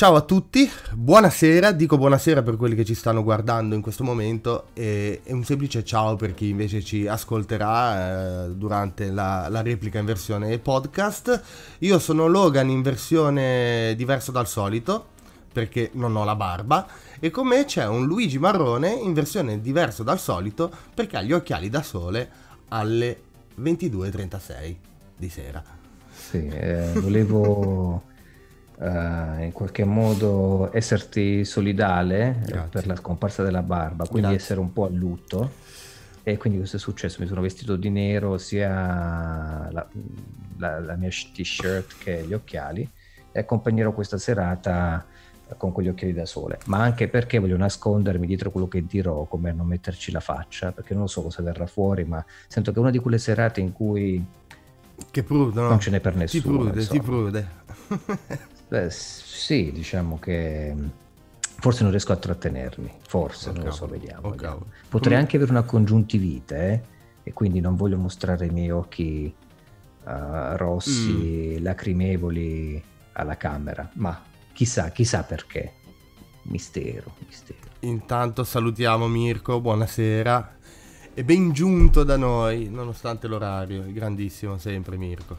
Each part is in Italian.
Ciao a tutti, buonasera, dico buonasera per quelli che ci stanno guardando in questo momento e, e un semplice ciao per chi invece ci ascolterà eh, durante la, la, replica in versione podcast. Io sono Logan in versione diversa dal solito perché non ho la barba e con me c'è un Luigi Marrone in versione diversa dal solito perché ha gli occhiali da sole alle 22.36 di sera. Sì, eh, volevo uh, in qualche modo esserti solidale eh, Grazie. per la scomparsa della barba, quindi Grazie. essere un po' a lutto. E quindi questo è successo, mi sono vestito di nero sia la, la, la mia t-shirt che gli occhiali e accompagnerò questa serata con quegli occhiali da sole, ma anche perché voglio nascondermi dietro quello che dirò, come non metterci la faccia, perché non so cosa verrà fuori, ma sento che è una di quelle serate in cui che prude, no? non ce n'è per nessuno. Ti prude, ti prude. Beh, sì, diciamo che mm, forse non riesco a trattenermi, forse, oh, non cavolo. lo so, vediamo. Oh, vediamo. Potrei anche avere una congiuntivite eh? e quindi non voglio mostrare i miei occhi uh, rossi, mm. lacrimevoli alla camera, ma chissà, chissà perché. Mistero, mistero. Intanto salutiamo Mirko, buonasera. E ben giunto da noi, nonostante l'orario, grandissimo sempre Mirko.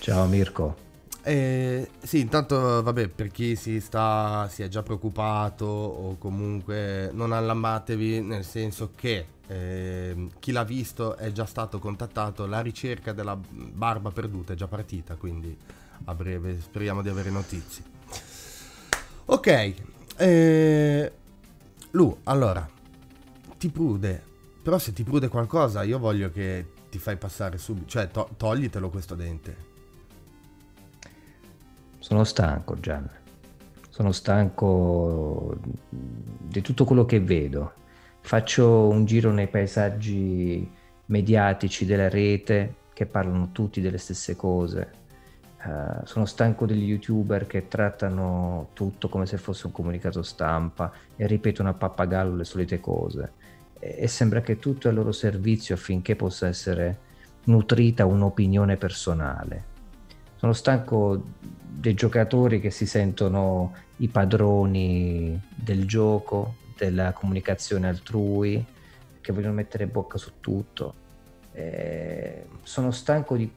Ciao Mirko. Eh, sì, intanto, vabbè, per chi si, sta, si è già preoccupato o comunque non allambatevi, nel senso che eh, chi l'ha visto è già stato contattato, la ricerca della barba perduta è già partita, quindi a breve speriamo di avere notizie. Ok, eh, Lu, allora, ti prude, però se ti prude qualcosa io voglio che ti fai passare subito, cioè to- toglitelo questo dente sono stanco, Gian. Sono stanco di tutto quello che vedo. Faccio un giro nei paesaggi mediatici della rete che parlano tutti delle stesse cose. Uh, sono stanco degli youtuber che trattano tutto come se fosse un comunicato stampa e ripetono a pappagallo le solite cose. E, e sembra che tutto è a loro servizio affinché possa essere nutrita un'opinione personale. Sono stanco dei giocatori che si sentono i padroni del gioco, della comunicazione altrui, che vogliono mettere bocca su tutto. Eh, sono stanco di,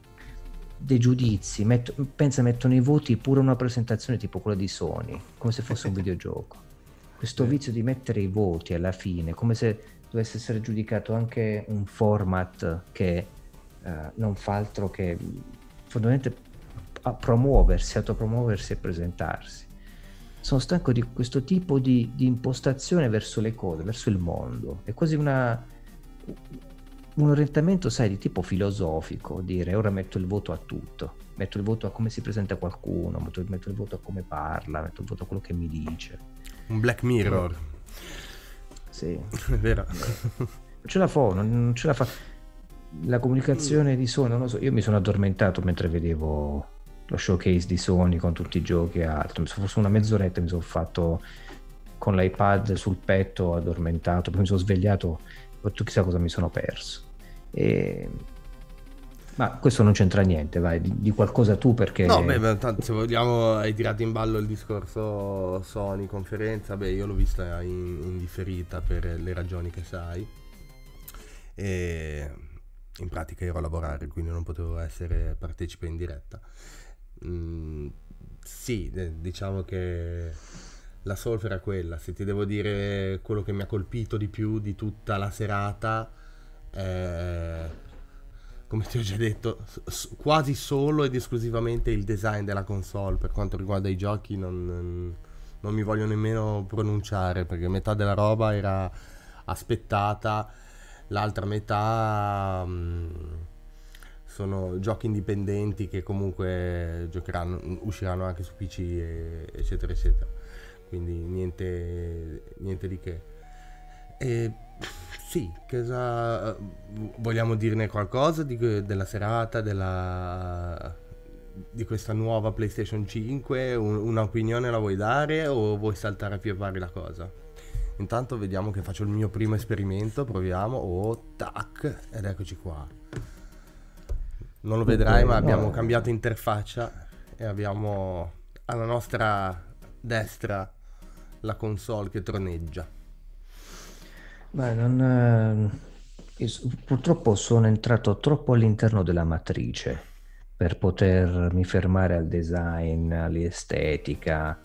dei giudizi, metto, pensa mettono i voti pure una presentazione tipo quella di Sony, come se fosse un videogioco. Questo vizio di mettere i voti alla fine, come se dovesse essere giudicato anche un format che uh, non fa altro che fondamentalmente a promuoversi, autopromuoversi e presentarsi. Sono stanco di questo tipo di, di impostazione verso le cose, verso il mondo. È quasi una, un orientamento, sai, di tipo filosofico, dire ora metto il voto a tutto, metto il voto a come si presenta qualcuno, metto, metto il voto a come parla, metto il voto a quello che mi dice. Un Black Mirror. Sì. È vero. Non ce la fa, non, non ce la fa. La comunicazione di Sony, non lo so, io mi sono addormentato mentre vedevo lo showcase di Sony con tutti i giochi e altro. Mi sono forse una mezz'oretta mi sono fatto con l'iPad sul petto addormentato, poi mi sono svegliato e tu chissà cosa mi sono perso. E... Ma questo non c'entra niente, vai, di, di qualcosa tu perché... No, beh, tanto se vogliamo hai tirato in ballo il discorso Sony conferenza, beh io l'ho vista in, in differita per le ragioni che sai. E in pratica ero a lavorare, quindi non potevo essere partecipe in diretta. Mm, sì, diciamo che la solfa era quella. Se ti devo dire quello che mi ha colpito di più di tutta la serata, è, come ti ho già detto, quasi solo ed esclusivamente il design della console. Per quanto riguarda i giochi, non, non mi voglio nemmeno pronunciare perché metà della roba era aspettata, l'altra metà. Mh, mm, sono giochi indipendenti che comunque giocheranno, usciranno anche su PC eccetera eccetera. Quindi niente, niente di che. E sì cosa vogliamo dirne qualcosa di, della serata della, di questa nuova PlayStation 5 Un, un'opinione la vuoi dare o vuoi saltare a più pari la cosa? Intanto vediamo che faccio il mio primo esperimento proviamo. Oh tac ed eccoci qua non lo vedrai, ma abbiamo cambiato interfaccia e abbiamo alla nostra destra la console che troneggia? Beh, non, eh, purtroppo sono entrato troppo all'interno della matrice per potermi fermare al design, all'estetica.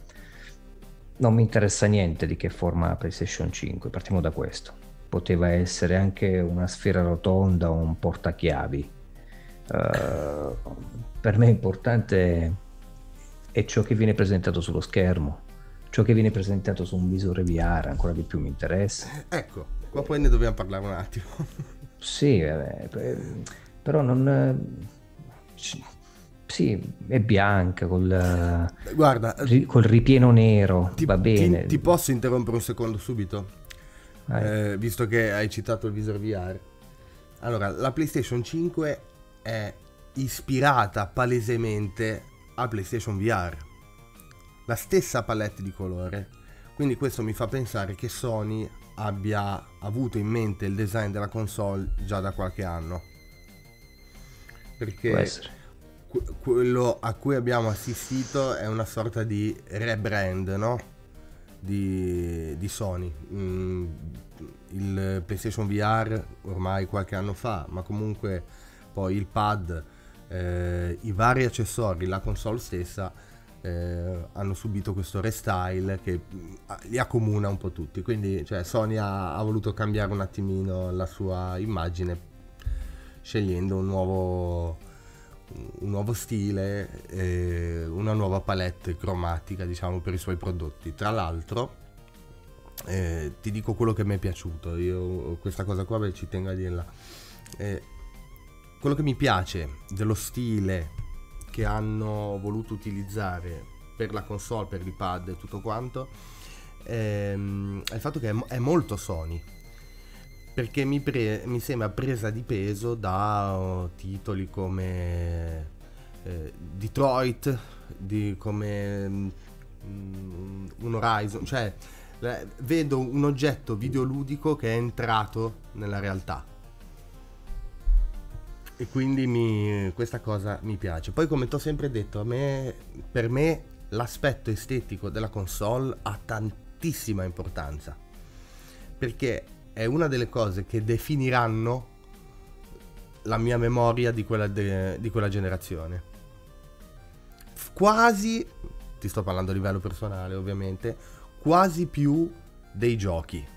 Non mi interessa niente di che forma la PlayStation 5, partiamo da questo. Poteva essere anche una sfera rotonda o un portachiavi. Uh, per me importante è ciò che viene presentato sullo schermo ciò che viene presentato su un visore VR ancora di più mi interessa. Ecco, qua poi ne dobbiamo parlare un attimo. sì, vabbè, però non... Sì, è bianca col, Guarda, col ripieno nero, ti, va bene. Ti, ti, posso interrompere un secondo subito? Eh, visto che hai citato il visor VR. Allora, la PlayStation 5 è ispirata palesemente al PlayStation VR la stessa palette di colore. Quindi questo mi fa pensare che Sony abbia avuto in mente il design della console già da qualche anno. Perché que- quello a cui abbiamo assistito è una sorta di rebrand, no? Di, di Sony. Mm, il PlayStation VR ormai qualche anno fa, ma comunque poi il pad, eh, i vari accessori, la console stessa eh, hanno subito questo restyle che mm, li accomuna un po' tutti. Quindi cioè, Sony ha, ha, voluto cambiare un attimino la sua immagine scegliendo un nuovo, un nuovo stile, eh, una nuova palette cromatica diciamo per i suoi prodotti. Tra l'altro eh, ti dico quello che mi è piaciuto, io questa cosa qua beh, ci tengo a dirla. Eh, quello che mi piace dello stile che hanno voluto utilizzare per la console, per il pad e tutto quanto, ehm, è il fatto che è, è molto Sony. Perché mi, pre- mi, sembra presa di peso da oh, titoli come eh, Detroit, di, come mm, un Horizon, cioè vedo un oggetto videoludico che è entrato nella realtà e quindi mi, questa cosa mi piace. Poi come ti ho sempre detto, me, per me l'aspetto estetico della console ha tantissima importanza, perché è una delle cose che definiranno la mia memoria di quella, de, di quella generazione. Quasi, ti sto parlando a livello personale ovviamente, quasi più dei giochi.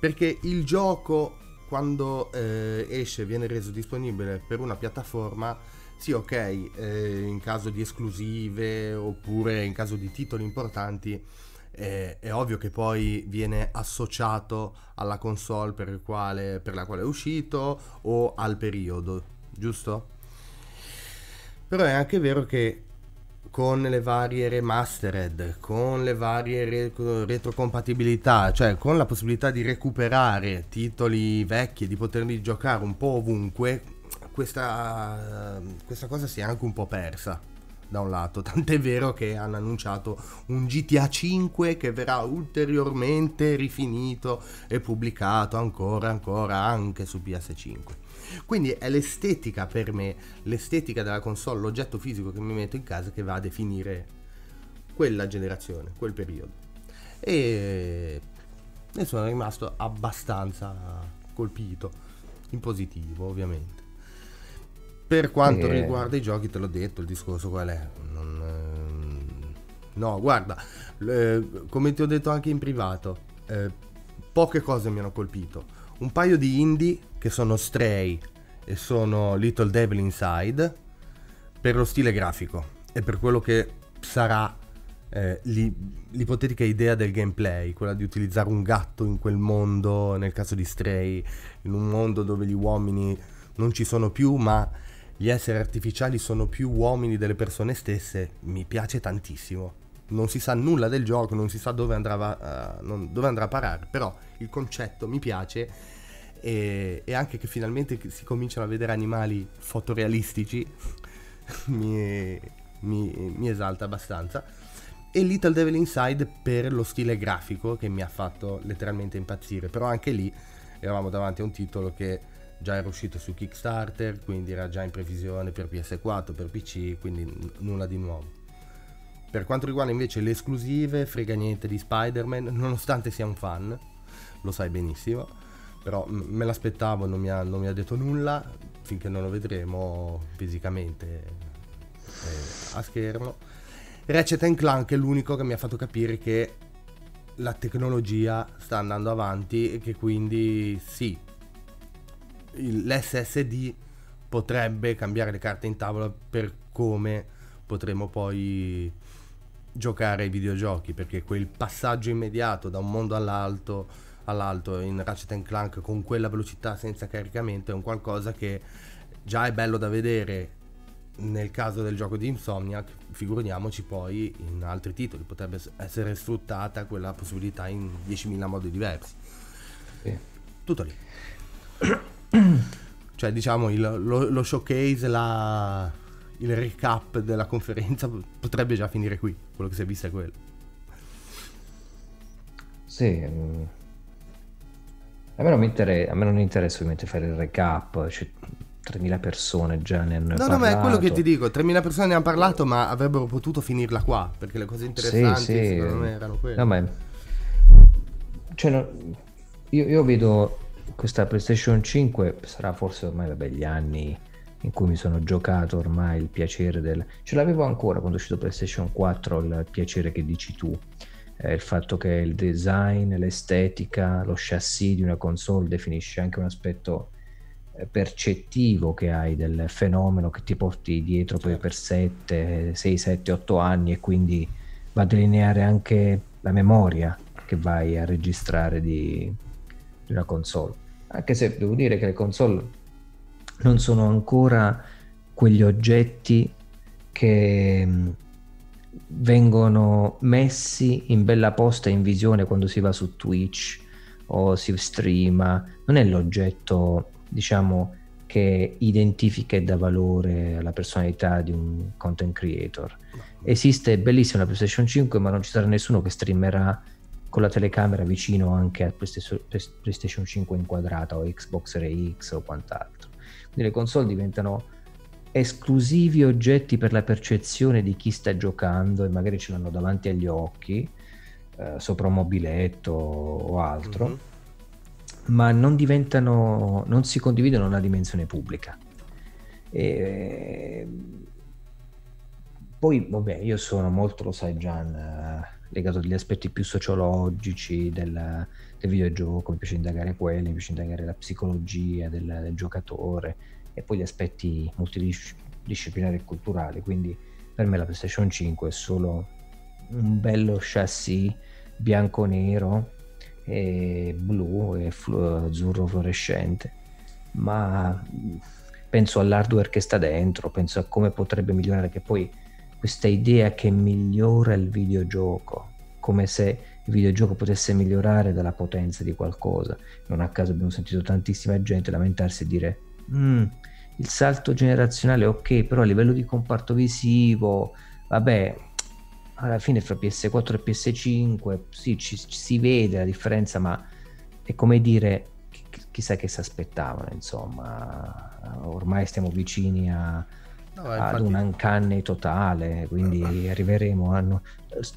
Perché il gioco quando eh, esce viene reso disponibile per una piattaforma, sì ok, eh, in caso di esclusive oppure in caso di titoli importanti, eh, è ovvio che poi viene associato alla console per, quale, per la quale è uscito o al periodo, giusto? Però è anche vero che con le varie remastered, con le varie re- retrocompatibilità, cioè con la possibilità di recuperare titoli vecchi e di poterli giocare un po' ovunque, questa, questa cosa si è anche un po' persa da un lato, tant'è vero che hanno annunciato un GTA 5 che verrà ulteriormente rifinito e pubblicato ancora ancora anche su PS5. Quindi è l'estetica per me, l'estetica della console, l'oggetto fisico che mi metto in casa che va a definire quella generazione, quel periodo. E ne sono rimasto abbastanza colpito, in positivo ovviamente. Per quanto e... riguarda i giochi, te l'ho detto, il discorso qual è? Non, ehm... No, guarda, eh, come ti ho detto anche in privato, eh, poche cose mi hanno colpito un paio di indie che sono Stray e sono Little Devil Inside per lo stile grafico e per quello che sarà eh, l'ipotetica idea del gameplay, quella di utilizzare un gatto in quel mondo, nel caso di Stray, in un mondo dove gli uomini non ci sono più, ma gli esseri artificiali sono più uomini delle persone stesse, mi piace tantissimo. Non si sa nulla del gioco, non si sa dove andrà, uh, non, dove andrà a parare, però il concetto mi piace e, e anche che finalmente si cominciano a vedere animali fotorealistici mi, mi, mi esalta abbastanza. E Little Devil Inside per lo stile grafico che mi ha fatto letteralmente impazzire però anche lì eravamo davanti a un titolo che già era uscito su Kickstarter quindi era già in previsione per PS4 per PC quindi n- nulla di nuovo Per quanto riguarda invece le esclusive, frega niente di Spider-Man, nonostante sia un fan, lo sai benissimo, però me l'aspettavo, non mi ha, non mi ha detto nulla, finché non lo vedremo fisicamente eh, a schermo. Ratchet Clank è l'unico che mi ha fatto capire che la tecnologia sta andando avanti e che quindi sì, l'SSD potrebbe cambiare le carte in tavola per come potremo poi giocare ai videogiochi perché quel passaggio immediato da un mondo all'alto, all'alto in Ratchet Clank con quella velocità senza caricamento è un qualcosa che già è bello da vedere. Nel caso del gioco di Insomniac figuriamoci poi in altri titoli potrebbe essere sfruttata quella possibilità in 10.000 modi diversi. Sì. tutto lì. Cioè diciamo il, lo, lo showcase la, il recap della conferenza potrebbe già finire qui, quello che si è visto è quello. Sì, mm. a me non, interessa, a me non interessa ovviamente fare il recap, cioè, 3.000 persone già ne hanno no, parlato. No, ma è quello che ti dico, 3.000 persone ne hanno parlato, ma avrebbero potuto finirla qua, perché le cose interessanti sì, sì. secondo me erano quelle. No, ma... Cioè, no, io, io, vedo questa PlayStation 5, sarà forse ormai vabbè, gli anni in cui mi sono giocato ormai il piacere del... Ce l'avevo ancora quando è uscito PlayStation 4, il piacere che dici tu, eh, il fatto che il design, l'estetica, lo chassis di una console definisce anche un aspetto eh, percettivo che hai del fenomeno che ti porti dietro poi per 7, 6, 7, 8 anni e quindi va a delineare anche la memoria che vai a registrare di, di una console. Anche se devo dire che le console non sono ancora quegli oggetti che mm, vengono messi in bella posta in visione quando si va su Twitch o si streama, non è l'oggetto, diciamo, che identifica e dà valore alla personalità di un content creator. Esiste bellissima la PlayStation 5, ma non ci sarà nessuno che streamerà con la telecamera vicino anche a PlayStation 5 inquadrata o Xbox Series X o quant'altro. Quindi le console diventano esclusivi oggetti per la percezione di chi sta giocando e magari ce l'hanno davanti agli occhi, eh, sopra un mobiletto o altro, mm-hmm. ma non diventano, non si condividono una dimensione pubblica. E... Poi, vabbè, io sono molto, lo sai Gian, eh, legato agli aspetti più sociologici del, del videogioco, mi piace indagare quelli, mi piace indagare la psicologia del, del giocatore e poi gli aspetti multidisciplinari e culturali. Quindi per me la PlayStation 5 è solo un bello chassis bianco-nero e blu e flu- azzurro fluorescente, ma penso all'hardware che sta dentro, penso a come potrebbe migliorare, che poi questa idea che migliora il videogioco, come se il videogioco potesse migliorare dalla potenza di qualcosa. Non a caso abbiamo sentito tantissima gente lamentarsi e dire mm, il salto generazionale ok, però a livello di comparto visivo, vabbè, alla fine fra PS4 e PS5 sì, ci, ci si vede la differenza, ma è come dire chissà che si aspettavano, insomma, ormai stiamo vicini a, no, ad un uncanny totale, quindi arriveremo a...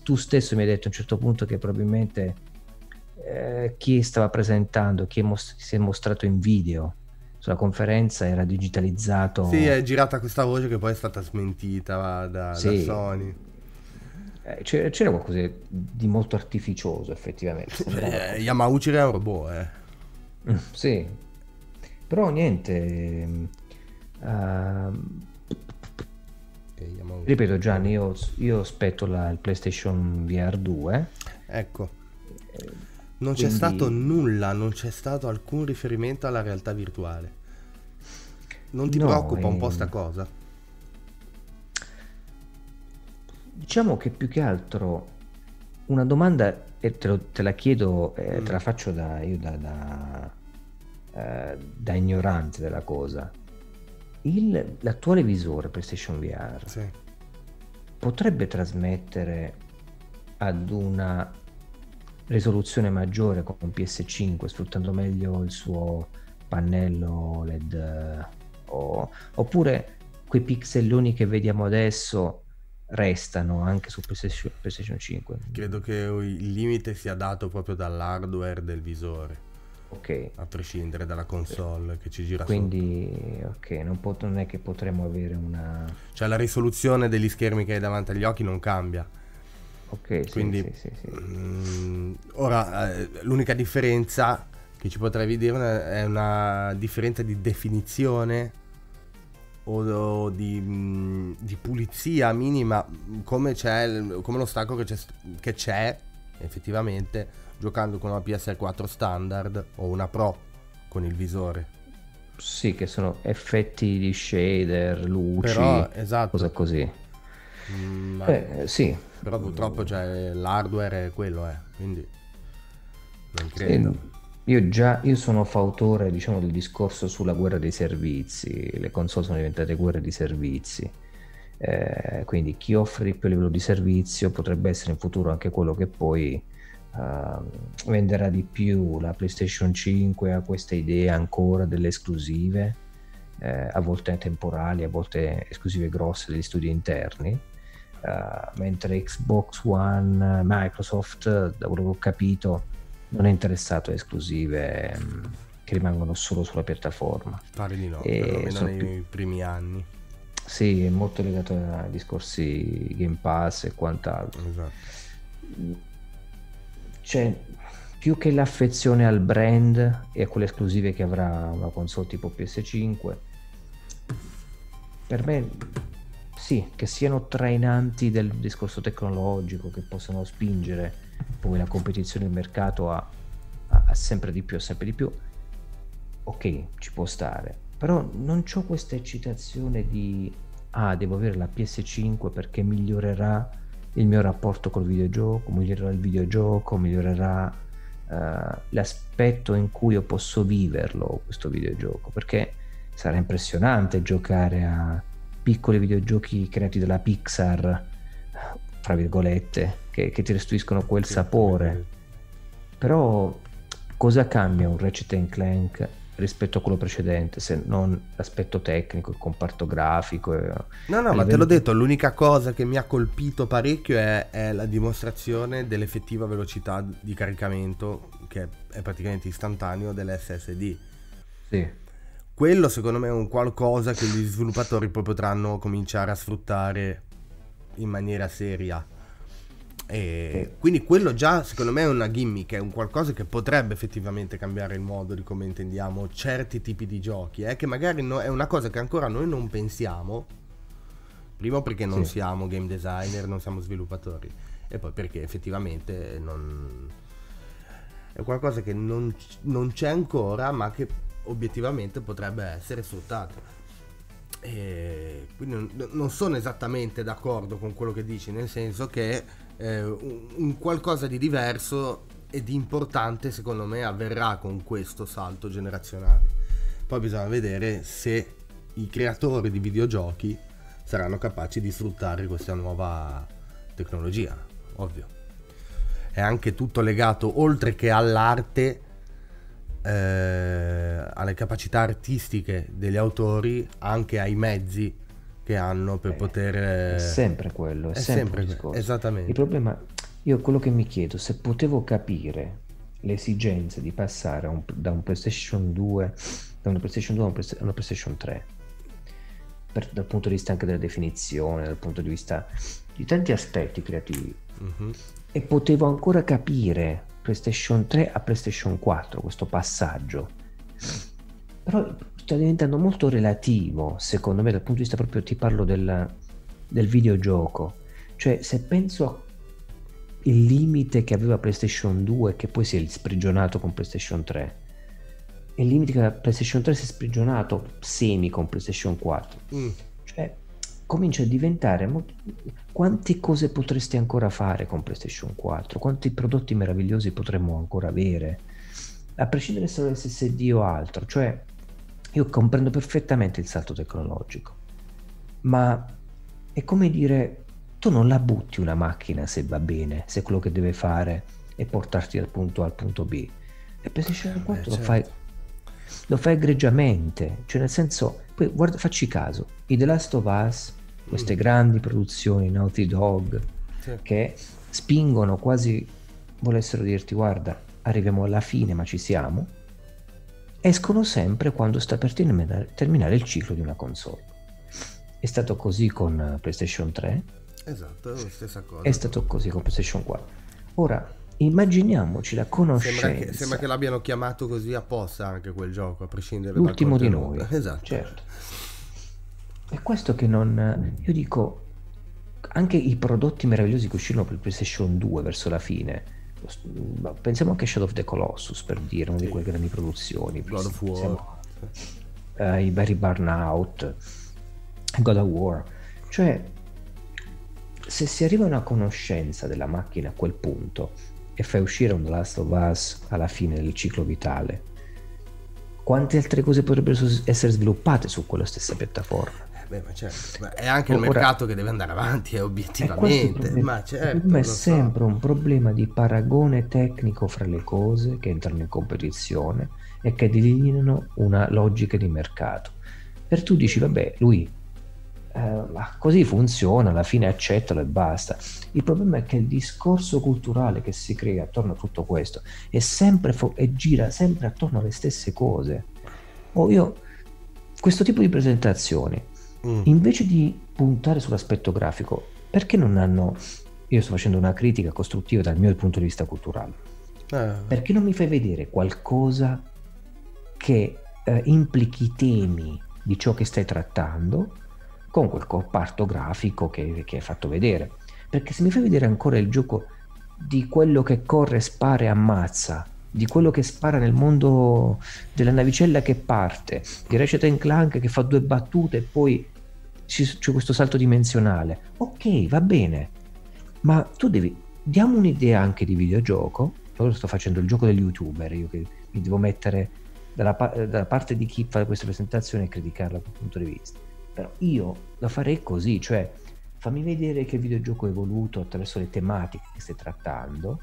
Tu stesso mi hai detto a un certo punto che probabilmente eh, chi stava presentando, chi most- si è mostrato in video sulla conferenza era digitalizzato. Sì, è girata questa voce che poi è stata smentita da, sì. da Sony. Eh, c'era, c'era, qualcosa di molto artificioso effettivamente. Eh, Yamauchi era un robot, eh. Mm, sì, però niente. Uh, Ripeto Gianni, io, io aspetto la, il PlayStation VR 2. Ecco. Non Quindi... c'è stato nulla, non c'è stato alcun riferimento alla realtà virtuale. Non ti no, preoccupa un po' sta cosa? Diciamo che più che altro una domanda, e te, lo, te la chiedo, eh, mm. te la faccio da, io da, da, eh, da ignorante della cosa il, l'attuale visore PlayStation VR sì. potrebbe trasmettere ad una risoluzione maggiore con PS5 sfruttando meglio il suo pannello LED o, oppure quei pixelloni che vediamo adesso restano anche su PlayStation, PlayStation 5. Credo che il limite sia dato proprio dall'hardware del visore. Ok. A prescindere dalla console che ci gira Quindi, sotto. ok, non, pot- non è che potremmo avere una... Cioè la risoluzione degli schermi che hai davanti agli occhi non cambia. Ok, Quindi, sì, sì, sì, mh, mm, ora eh, l'unica differenza che ci potrei dire è una differenza di definizione o di, mm, di pulizia minima come, c'è, come lo stacco che c'è, che c'è effettivamente giocando con una PS4 standard o una Pro con il visore. Sì, che sono effetti di shader, luci, Però, esatto. cose così. Mm, eh, sì. Però purtroppo cioè, l'hardware è quello, eh, quindi non credo. Sì, io già io sono fautore diciamo, del discorso sulla guerra dei servizi, le console sono diventate guerre di servizi. Eh, quindi chi offre di più livello di servizio potrebbe essere in futuro anche quello che poi uh, venderà di più. La PlayStation 5 ha questa idea ancora delle esclusive, eh, a volte temporali, a volte esclusive grosse degli studi interni. Uh, mentre Xbox One, Microsoft, da quello che ho capito, non è interessato a esclusive mm, che rimangono solo sulla piattaforma. Pare di no, e perlomeno nei più... primi anni. Sì, è molto legato ai discorsi Game Pass e quant'altro. Esatto cioè più che l'affezione al brand e a quelle esclusive che avrà una console tipo PS5 per me sì che siano trainanti del discorso tecnologico che possano spingere poi la competizione del mercato a, a, a sempre di più a sempre di più ok ci può stare. Però non ho questa eccitazione di ah devo avere la PS5 perché migliorerà il mio rapporto col videogioco, migliorerà il videogioco, migliorerà uh, l'aspetto in cui io posso viverlo questo videogioco, perché sarà impressionante giocare a piccoli videogiochi creati dalla Pixar, fra virgolette, che, che ti restituiscono quel sapore. Però cosa cambia un Ratchet Clank rispetto a quello precedente, se non l'aspetto tecnico, il comparto grafico. E, no, no, ma te l'ho detto, l'unica cosa che mi ha colpito parecchio è, è, la dimostrazione dell'effettiva velocità di caricamento, che è praticamente istantaneo dell'SSD. Sì. Quello secondo me è un qualcosa che gli sviluppatori poi potranno cominciare a sfruttare in maniera seria e quindi quello già secondo me è una gimmick, è un qualcosa che potrebbe effettivamente cambiare il modo di come intendiamo certi tipi di giochi, eh, che magari no, è una cosa che ancora noi non pensiamo, primo perché non sì. siamo game designer, non siamo sviluppatori, e poi perché effettivamente non... è qualcosa che non, non c'è ancora, ma che obiettivamente potrebbe essere sfruttato. E quindi non sono esattamente d'accordo con quello che dici, nel senso che eh, un, qualcosa di diverso e di importante secondo me avverrà con questo salto generazionale. Poi bisogna vedere se i creatori di videogiochi saranno capaci di sfruttare questa nuova tecnologia, ovvio. È anche tutto legato, oltre che all'arte, eh, alle capacità artistiche degli autori, anche ai mezzi che hanno per eh, poter... È sempre quello, è, è sempre, sempre quello, esattamente. Il problema, io quello che mi chiedo, se potevo capire le esigenze di passare un, da un PlayStation 2, da una PlayStation 2 a una PlayStation 3, per, dal punto di vista anche della definizione, dal punto di vista di tanti aspetti creativi, mm-hmm. e potevo ancora capire PlayStation 3 a PlayStation 4, questo passaggio. Però sta diventando molto relativo, secondo me, dal punto di vista proprio, ti parlo del, del videogioco. Cioè, se penso al limite che aveva PlayStation 2, che poi si è sprigionato con PlayStation 3, e il limite che PlayStation 3 si è sprigionato semi con PlayStation 4, mm. cioè comincia a diventare molto... quante cose potresti ancora fare con PlayStation 4 quanti prodotti meravigliosi potremmo ancora avere a prescindere se l'SSD o altro cioè io comprendo perfettamente il salto tecnologico, ma è come dire, tu non la butti una macchina se va bene, se quello che deve fare è portarti dal punto A al punto B. E PlayStation 4 eh, certo. lo, fai, lo fai egregiamente, cioè nel senso, poi guarda, facci caso, i The Last of Us queste mm. grandi produzioni, Naughty Dog, sì. che spingono quasi, volessero dirti guarda, arriviamo alla fine ma ci siamo, escono sempre quando sta per terminare, il ciclo di una console. È stato così con PlayStation 3. Esatto, è la stessa cosa. È stato così con PlayStation 4. Ora, immaginiamoci la conoscenza. Sembra che, sembra che, l'abbiano chiamato così apposta anche quel gioco, a prescindere L'ultimo di noi. Esatto. Certo. È questo che non... Io dico, anche i prodotti meravigliosi che uscirono per PlayStation 2 verso la fine, pensiamo anche a Shadow of the Colossus per dire, una sì. di quelle grandi produzioni. God of War. Uh, I vari Burnout, God of War. Cioè, se si arriva a una conoscenza della macchina a quel punto e fai uscire un The Last of Us alla fine del ciclo vitale, quante altre cose potrebbero essere sviluppate su quella stessa piattaforma? Eh, beh, ma certo, è anche il mercato che deve andare avanti, eh, obiettivamente. Ma certo, è sempre so. un problema di paragone tecnico fra le cose che entrano in competizione e che delineano una logica di mercato. Per tu dici, vabbè, lui eh, così funziona, alla fine accettalo e basta. Il problema è che il discorso culturale che si crea attorno a tutto questo è sempre fo- e gira sempre attorno alle stesse cose. Oh, io, questo tipo di presentazioni, mm. invece di puntare sull'aspetto grafico, perché non hanno... Io sto facendo una critica costruttiva dal mio punto di vista culturale. Eh. Perché non mi fai vedere qualcosa che eh, implichi i temi di ciò che stai trattando con quel comparto grafico che, che hai fatto vedere. Perché se mi fai vedere ancora il gioco di quello che corre, spara e ammazza, di quello che spara nel mondo della navicella che parte, di Ratchet Clank che fa due battute e poi c'è questo salto dimensionale. Ok, va bene, ma tu devi... Diamo un'idea anche di videogioco. Ora sto facendo il gioco degli youtuber, io che mi devo mettere dalla, dalla parte di chi fa questa presentazione e criticarla dal punto di vista però io lo farei così, cioè fammi vedere che videogioco è evoluto attraverso le tematiche che stai trattando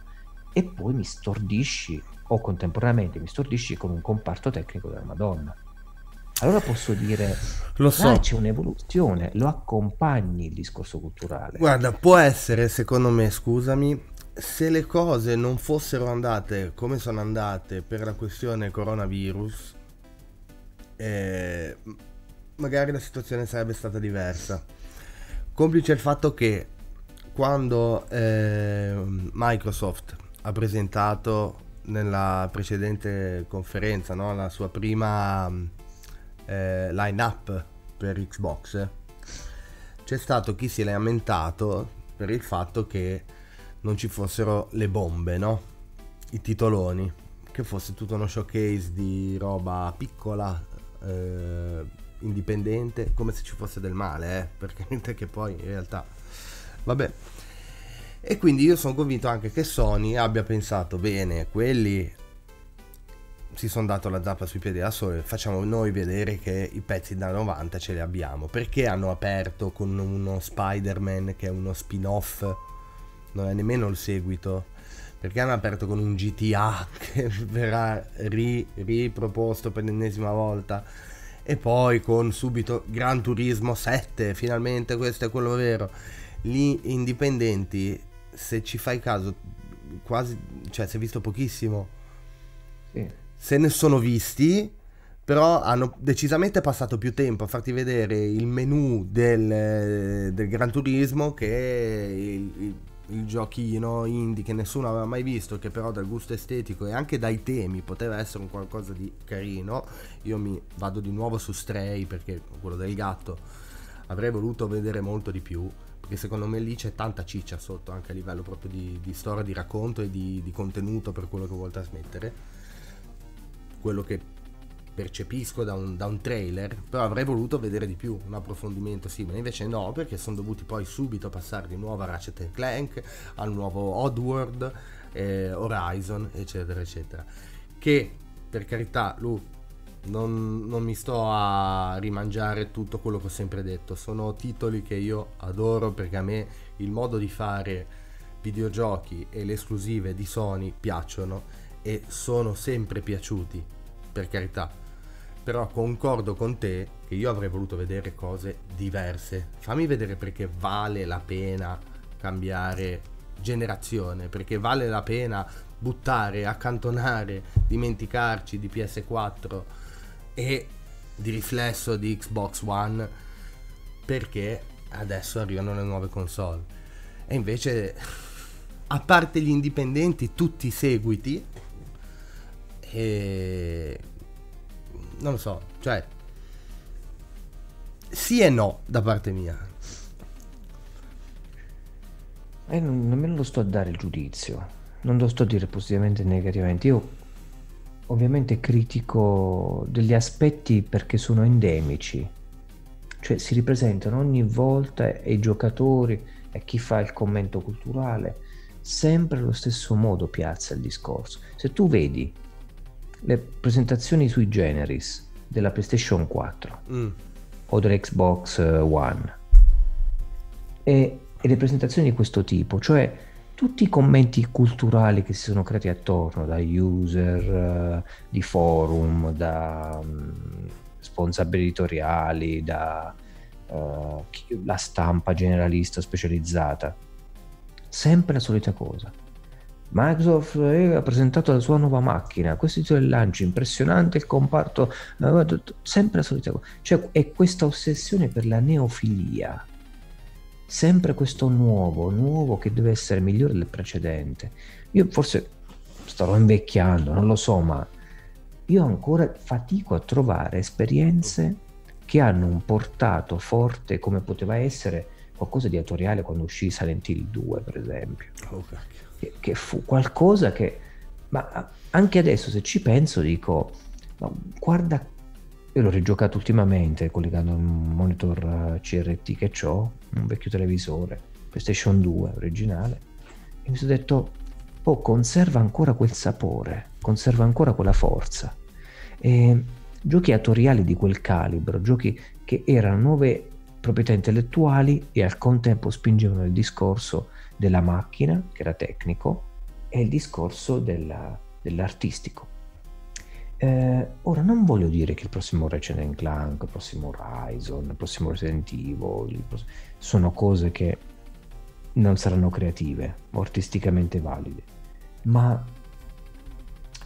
e poi mi stordisci o contemporaneamente mi stordisci con un comparto tecnico della Madonna. Allora posso dire, lo so. Ah, c'è un'evoluzione, lo accompagni il discorso culturale. Guarda, può essere, secondo me, scusami, se le cose non fossero andate come sono andate per la questione coronavirus, eh, magari la situazione sarebbe stata diversa. Complice il fatto che quando eh, Microsoft ha presentato nella precedente conferenza no, la sua prima eh, line-up per Xbox, c'è stato chi si è lamentato per il fatto che non ci fossero le bombe, no? I titoloni, che fosse tutto uno showcase di roba piccola, eh, indipendente, come se ci fosse del male, eh, perché niente che poi in realtà... Vabbè. E quindi io sono convinto anche che Sony abbia pensato bene, quelli si sono dato la zappa sui piedi da soli, facciamo noi vedere che i pezzi da 90 ce li abbiamo. Perché hanno aperto con uno Spider-Man che è uno spin-off, non è nemmeno il seguito? Perché hanno aperto con un GTA che verrà ri, riproposto per l'ennesima volta? e poi con subito Gran Turismo 7, finalmente questo è quello vero. Gli indipendenti, se ci fai caso, quasi, cioè si è visto pochissimo. Sì. Se ne sono visti, però hanno decisamente passato più tempo a farti vedere il menu del, del Gran Turismo che il, il il giochino indie che nessuno aveva mai visto, che però dal gusto estetico e anche dai temi poteva essere un qualcosa di carino. Io mi vado di nuovo su Stray perché quello del gatto avrei voluto vedere molto di più. Perché secondo me lì c'è tanta ciccia sotto, anche a livello proprio di, di storia, di racconto e di, di contenuto per quello che vuole trasmettere. Quello che percepisco da un, da un, trailer, però avrei voluto vedere di più, un approfondimento simile, invece no, perché sono dovuti poi subito passare di nuovo a Ratchet Clank, al nuovo Oddworld, eh, Horizon, eccetera, eccetera. Che, per carità, Lu, non, non, mi sto a rimangiare tutto quello che ho sempre detto, sono titoli che io adoro perché a me il modo di fare videogiochi e le esclusive di Sony piacciono e sono sempre piaciuti, per carità Però concordo con te che io avrei voluto vedere cose diverse. Fammi vedere perché vale la pena cambiare generazione, perché vale la pena buttare, accantonare, dimenticarci di PS4 e di riflesso di Xbox One perché adesso arrivano le nuove console. E invece, a parte gli indipendenti, tutti i seguiti, e non lo so, cioè sì e no da parte mia. E eh, non, nemmeno lo sto a dare il giudizio, non lo sto a dire positivamente o negativamente. Io ovviamente critico degli aspetti perché sono endemici, cioè si ripresentano ogni volta i giocatori e chi fa il commento culturale sempre allo stesso modo piazza il discorso. Se tu vedi le presentazioni sui generis della PlayStation 4 mm. o dell'Xbox One e, e le presentazioni di questo tipo, cioè tutti i commenti culturali che si sono creati attorno da user, uh, di forum, da um, sponsor editoriali, da uh, la stampa generalista specializzata. Sempre la solita cosa. Microsoft eh, ha presentato la sua nuova macchina, questo titolo del lancio, impressionante il comparto, sempre la solita cosa. Cioè è questa ossessione per la neofilia sempre questo nuovo, nuovo che deve essere migliore del precedente. Io forse starò invecchiando, non lo so, ma io ancora fatico a trovare esperienze che hanno un portato forte come poteva essere qualcosa di attoriale quando uscì Silent Hill 2, per esempio. Oh, che, che, fu qualcosa che... Ma anche adesso se ci penso dico, guarda io l'ho rigiocato ultimamente collegando un monitor eh, CRT che ho, un vecchio televisore, PlayStation 2 originale, e mi sono detto, oh, conserva ancora quel sapore, conserva ancora quella forza. E giochi attoriali di quel calibro, giochi che erano nuove proprietà intellettuali e al contempo spingevano il discorso della macchina, che era tecnico, e il discorso della, dell'artistico. Eh, ora non voglio dire che il prossimo Ratchet Clank, il prossimo Horizon, il prossimo Resident Evil prossimo... sono cose che non saranno creative o artisticamente valide, ma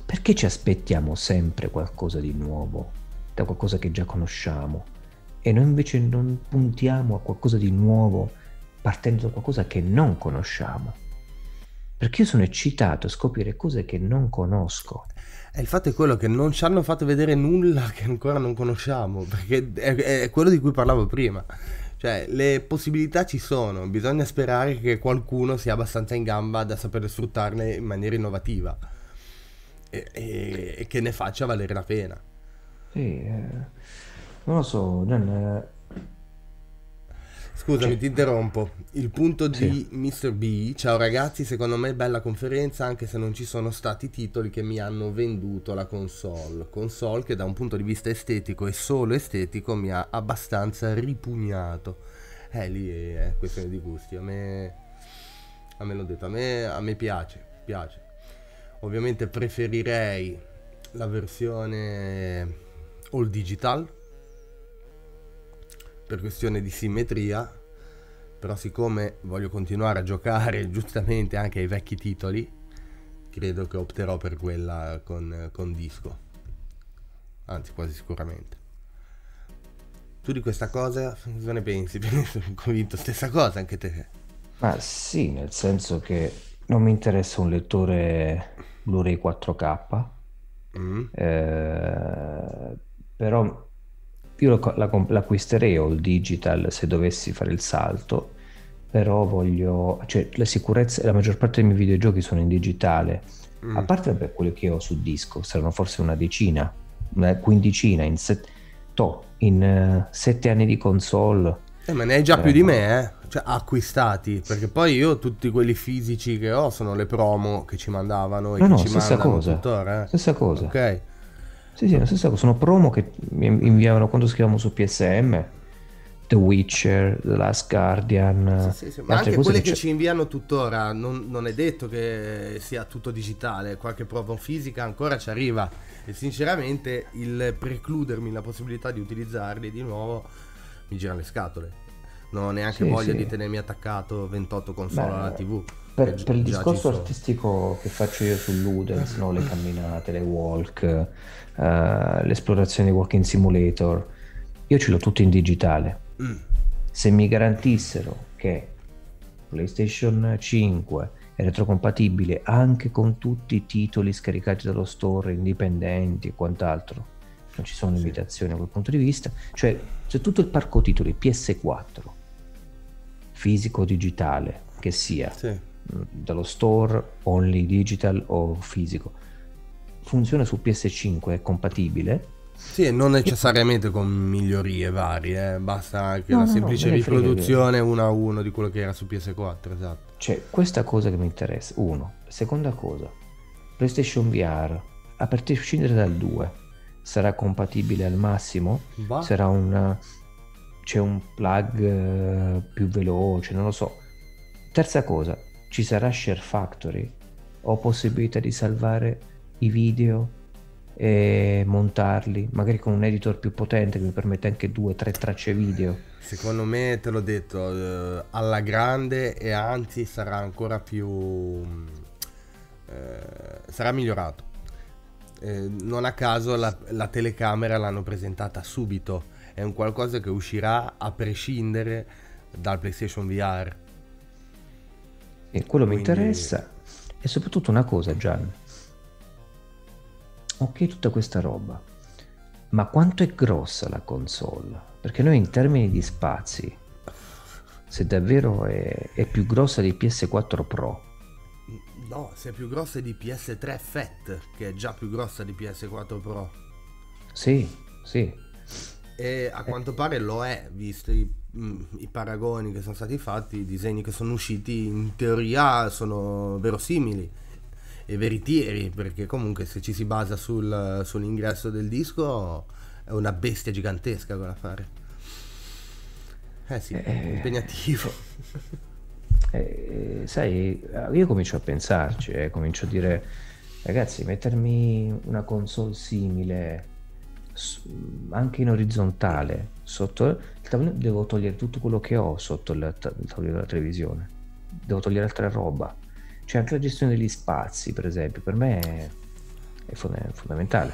perché ci aspettiamo sempre qualcosa di nuovo da qualcosa che già conosciamo e noi invece non puntiamo a qualcosa di nuovo partendo da qualcosa che non conosciamo? Perché io sono eccitato a scoprire cose che non conosco. E il fatto è quello che non ci hanno fatto vedere nulla che ancora non conosciamo, perché è, è quello di cui parlavo prima. Cioè, le possibilità ci sono, bisogna sperare che qualcuno sia abbastanza in gamba da sapere sfruttarne in maniera innovativa e, e, e che ne faccia valere la pena. Sì, eh, non lo so, Gian, Scusami, ti interrompo. Il punto di Mr. B. Ciao ragazzi, secondo me bella conferenza anche se non ci sono stati titoli che mi hanno venduto la console. Console che da un punto di vista estetico e solo estetico mi ha abbastanza ripugnato. Eh, lì è questione di gusti. A me, a me l'ho detto, a me, a me piace, piace. Ovviamente preferirei la versione all digital per questione di simmetria, però siccome voglio continuare a giocare giustamente anche ai vecchi titoli, credo che opterò per quella con, con disco. Anzi, quasi sicuramente. Tu di questa cosa cosa ne pensi? Sono convinto stessa cosa anche te. Ma sì, nel senso che non mi interessa un lettore Blu-ray 4K, mm. eh, però io l'acquisterei il digital se dovessi fare il salto, però voglio, cioè la sicurezza, la maggior parte dei miei videogiochi sono in digitale, mm. a parte per quelli che ho su disco, saranno forse una decina, una quindicina, in, set, to, in uh, sette anni di console. Eh, ma ne hai già più di me, eh? Cioè, acquistati, perché poi io tutti quelli fisici che ho sono le promo che ci mandavano e no, che no, ci stessa mandano cosa, tuttora, eh? Stessa cosa. Ok. Sì, sì, la stessa cosa. Sono promo che mi inviavano quando scrivevamo su PSM. The Witcher, The Last Guardian. Sì, sì, sì. Ma anche quelle che, che ci inviano tuttora, non, non, è detto che sia tutto digitale, qualche prova fisica ancora ci arriva. E sinceramente il precludermi la possibilità di utilizzarli di nuovo mi gira le scatole. Non ho neanche voglia di tenermi attaccato 28 console Beh, alla TV. Per, per il discorso artistico che faccio io su Ludens, no? le camminate, le walk, uh, l'esplorazione di Walking Simulator, io ce l'ho tutto in digitale Mm. Se mi garantissero che PlayStation 5 è retrocompatibile anche con tutti i titoli scaricati dallo store indipendenti e quant'altro, non ci sono limitazioni da quel punto di vista, cioè c'è tutto il parco titoli PS4, fisico o digitale, che sia, sì. Dallo store, only digital o fisico, funziona su PS5, è compatibile, sì, non necessariamente con migliorie varie, eh. basta anche no, la no, semplice no, riproduzione uno a uno di quello che era su PS4, esatto. Cioè, questa cosa che mi interessa, uno. Seconda cosa, PlayStation VR, a prescindere dal 2, sarà compatibile al massimo? Va. Sarà una... c'è un plug uh, più veloce, non lo so. Terza cosa, ci sarà Share Factory? Ho possibilità di salvare i video e montarli, magari con un editor più potente che mi permette anche due o tre tracce video. Secondo me, te l'ho detto, eh, alla grande e anzi sarà ancora più... Eh, sarà migliorato. Eh, non a caso la, la, telecamera l'hanno presentata subito, è un qualcosa che uscirà a prescindere dal PlayStation VR. E quello Quindi... mi interessa. E soprattutto una cosa, Gian ok tutta questa roba, ma quanto è grossa la console? Perché noi in termini di spazi, se davvero è, è più grossa di PS4 Pro, No, se è più grossa di PS3 Fat, che è già più grossa di PS4 Pro. Sì, sì. E a quanto pare lo è, visto i, mm, i, paragoni che sono stati fatti, i disegni che sono usciti, in teoria sono verosimili e veritieri, perché comunque se ci si basa sul, sull'ingresso del disco è una bestia gigantesca da fare. Eh sì, eh, impegnativo. Eh, sai, io comincio a pensarci, eh, comincio a dire, ragazzi, mettermi una console simile anche in orizzontale sotto il tavolino devo togliere tutto quello che ho sotto il, tavolino della televisione devo togliere altra roba c'è anche la gestione degli spazi, per esempio, per me è, è fondamentale.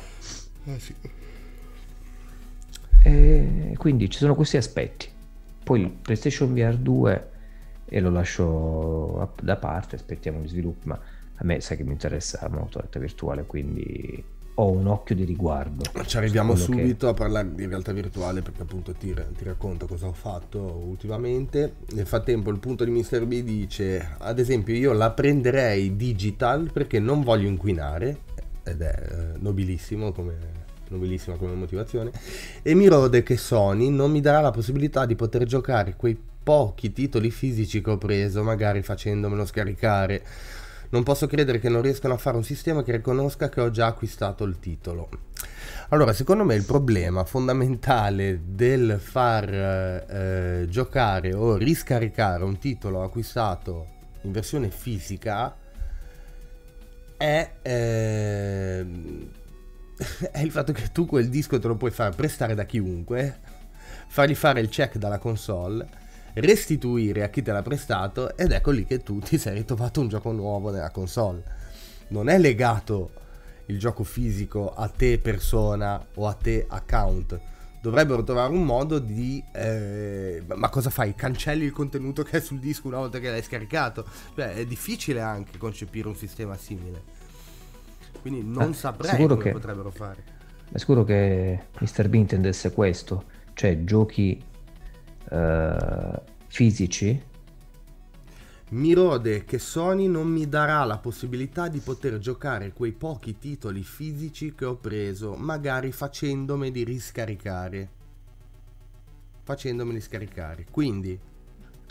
Eh sì. E quindi ci sono questi aspetti. Poi il PlayStation VR 2 e lo lascio da parte, aspettiamo gli sviluppi, ma a me sai che mi interessa molto la realtà virtuale, quindi ho un occhio di riguardo. Ci arriviamo subito che... a parlare di realtà virtuale perché appunto ti, ti, racconto cosa ho fatto ultimamente. Nel frattempo il punto di Mr. B dice, ad esempio io la prenderei digital perché non voglio inquinare, ed è eh, nobilissimo come nobilissima come motivazione, e mi rode che Sony non mi darà la possibilità di poter giocare quei pochi titoli fisici che ho preso, magari facendomelo scaricare non posso credere che non riescano a fare un sistema che riconosca che ho già acquistato il titolo. Allora, secondo me il problema fondamentale del far eh, giocare o riscaricare un titolo acquistato in versione fisica è, eh, è il fatto che tu quel disco te lo puoi far prestare da chiunque, fargli fare il check dalla console restituire a chi te l'ha prestato ed ecco lì che tu ti sei ritrovato un gioco nuovo nella console. Non è legato il gioco fisico a te persona o a te account. Dovrebbero trovare un modo di... Eh, ma cosa fai? Cancelli il contenuto che è sul disco una volta che l'hai scaricato? Cioè è difficile anche concepire un sistema simile. Quindi non ah, saprei come che, potrebbero fare. È sicuro che Mr. B intendesse questo, cioè giochi uh, fisici? Mi rode che Sony non mi darà la possibilità di poter giocare quei pochi titoli fisici che ho preso, magari facendomeli riscaricare. Facendomeli scaricare. Quindi...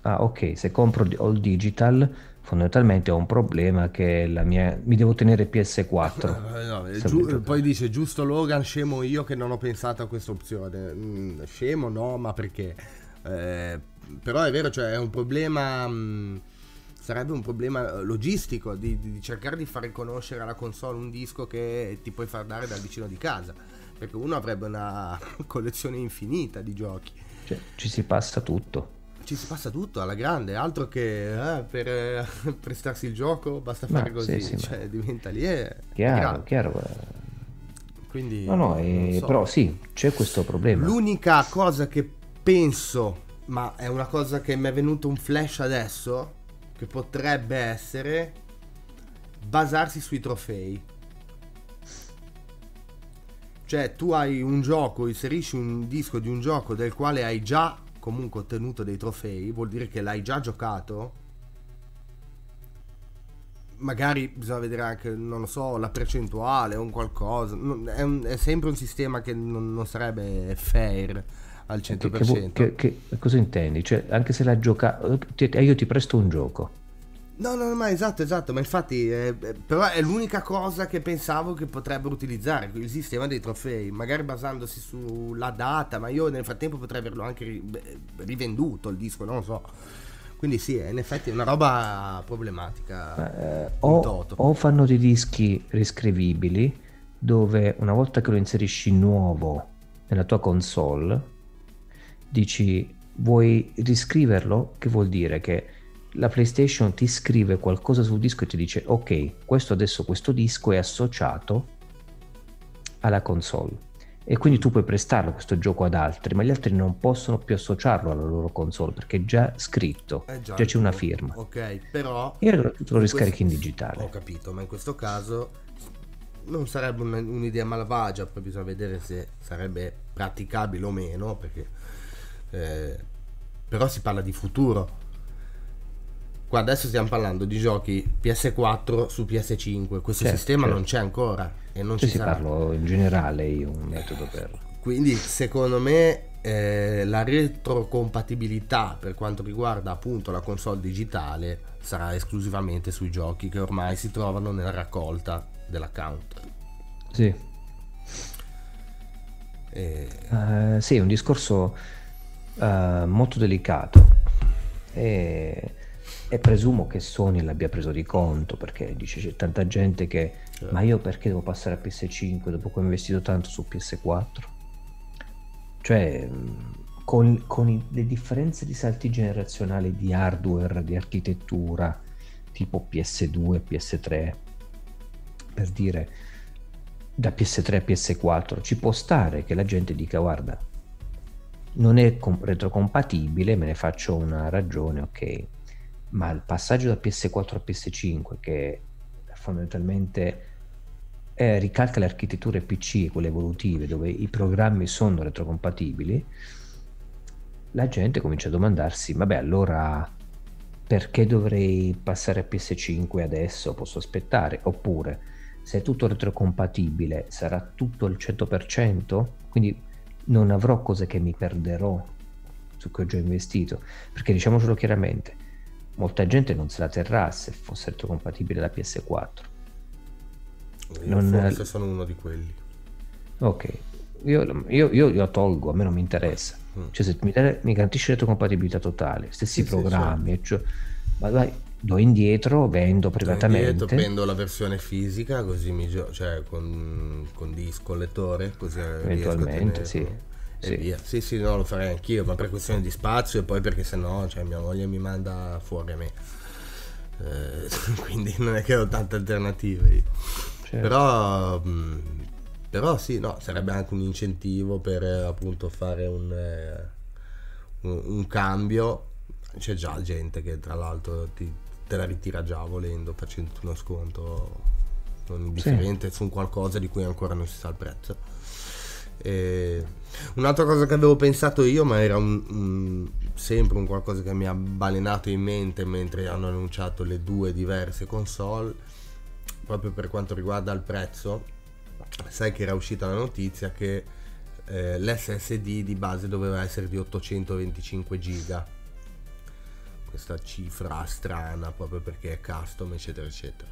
Ah, ok, se compro all digital fondamentalmente ho un problema che la mia... mi devo tenere PS4. no, giu... poi dice giusto Logan, scemo io che non ho pensato a questa opzione. Mm, scemo no, ma perché? Eh, però è vero, cioè è un problema... Mh, sarebbe un problema logistico di, di, cercare di far riconoscere alla console un disco che ti puoi far dare dal vicino di casa. Perché uno avrebbe una collezione infinita di giochi. Cioè, ci si passa tutto ci si passa tutto alla grande, altro che eh, per eh, prestarsi il gioco basta fare ma, così, sì, sì, cioè ma... diventa lì e... Chiaro, chiaro. Quindi... No, no, eh, so. però sì, c'è questo problema. L'unica cosa che penso, ma è una cosa che mi è venuto un flash adesso, che potrebbe essere basarsi sui trofei. Cioè tu hai un gioco, inserisci un disco di un gioco del quale hai già comunque ottenuto dei trofei, vuol dire che l'hai già giocato. Magari bisogna vedere anche, non lo so, la percentuale o un qualcosa. È, un, è sempre un sistema che non, non sarebbe fair al 100%. Che, che, che, cosa intendi? Cioè, anche se l'hai giocato, io ti presto un gioco No, no, ma esatto, esatto, ma infatti, eh, eh, però è l'unica cosa che pensavo che potrebbero utilizzare, il sistema dei trofei, magari basandosi sulla data, ma io nel frattempo potrei averlo anche rivenduto il disco, non lo so. Quindi sì, in effetti è una roba problematica. Eh, o, o, fanno dei dischi riscrivibili dove una volta che lo inserisci nuovo nella tua console, dici vuoi riscriverlo? Che vuol dire che la PlayStation ti scrive qualcosa sul disco e ti dice ok, questo adesso questo disco è associato alla console e quindi tu puoi prestarlo questo gioco ad altri, ma gli altri non possono più associarlo alla loro console perché è già scritto, è già, già c'è una firma. Ok, però... E allora tu lo riscarichi questo... in digitale. Ho capito, ma in questo caso non sarebbe un'idea malvagia, poi bisogna vedere se sarebbe praticabile o meno, perché... Eh, però si parla di futuro Qua adesso stiamo parlando di giochi PS4 su PS5, questo certo, sistema certo. non c'è ancora e non cioè ci si sarà. parlo in generale io un metodo per... Quindi secondo me eh, la retrocompatibilità per quanto riguarda appunto la console digitale sarà esclusivamente sui giochi che ormai si trovano nella raccolta dell'account. Sì. E... Uh, sì, è un discorso uh, molto delicato. E e presumo che Sony l'abbia preso di conto perché dice c'è tanta gente che certo. ma io perché devo passare a PS5 dopo che ho investito tanto su PS4 cioè con, con i, le differenze di salti generazionali di hardware di architettura tipo PS2 PS3 per dire da PS3 a PS4 ci può stare che la gente dica guarda non è com- retrocompatibile me ne faccio una ragione ok ma il passaggio da PS4 a PS5 che fondamentalmente eh, ricalca le architetture PC, quelle evolutive, dove i programmi sono retrocompatibili, la gente comincia a domandarsi, vabbè allora perché dovrei passare a PS5 adesso? Posso aspettare? Oppure se è tutto retrocompatibile sarà tutto al 100%? Quindi non avrò cose che mi perderò su cui ho già investito? Perché diciamocelo chiaramente, molta gente non se la terrà se fosse retrocompatibile la PS4. Io non... forse sono uno di quelli. Ok, io, io, io lo tolgo, a me non mi interessa. Mm. Cioè se mi, mi garantisce retrocompatibilità totale, stessi sì, programmi, sì, certo. cioè, ma vai, do indietro, vendo privatamente. Do indietro, prendo la versione fisica così mi gio- cioè con, con disco lettore, così eventualmente sì sì. via. Sì, sì, no, lo farei anch'io, ma per questione di spazio e poi perché sennò cioè, mia moglie mi manda fuori a me. Eh, quindi non è che ho tante alternative. Certo. Però, però sì, no, sarebbe anche un incentivo per appunto fare un, eh, un, un cambio. C'è già gente che tra l'altro ti, te la ritira già volendo, facendo uno sconto non indifferente sì. su qualcosa di cui ancora non si sa il prezzo. E un'altra cosa che avevo pensato io, ma era un, un, sempre un qualcosa che mi ha balenato in mente mentre hanno annunciato le due diverse console, proprio per quanto riguarda il prezzo, sai che era uscita la notizia che eh, l'SSD di base doveva essere di 825 giga. Questa cifra strana proprio perché è custom, eccetera, eccetera.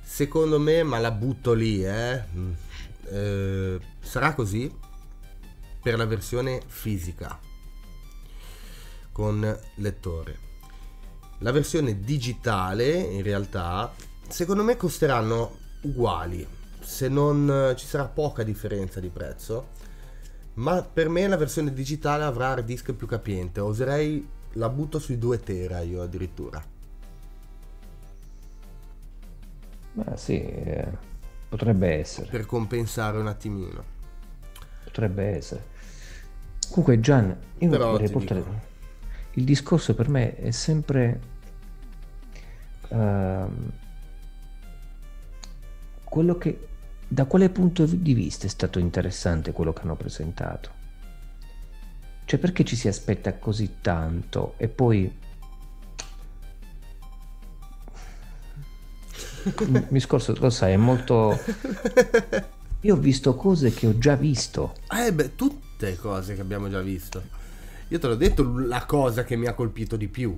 Secondo me, ma la butto lì, eh, eh sarà così per la versione fisica. con lettore. La versione digitale in realtà secondo me costeranno uguali, se non ci sarà poca differenza di prezzo, ma per me la versione digitale avrà hard disk più capiente, oserei la butto sui 2 tera io addirittura. Ma sì, eh, potrebbe essere. Per compensare un attimino. Potrebbe essere. Comunque Gian, io Però vorrei portare... dico. Il discorso per me è sempre... ehm, quello che... Da quale punto di vista è stato interessante quello che hanno presentato? Cioè perché ci si aspetta così tanto e poi... Il discorso, lo sai, è molto... Io ho visto cose che ho già visto. Eh beh, tutte cose che abbiamo già visto. Io te l'ho detto la cosa che mi ha colpito di più.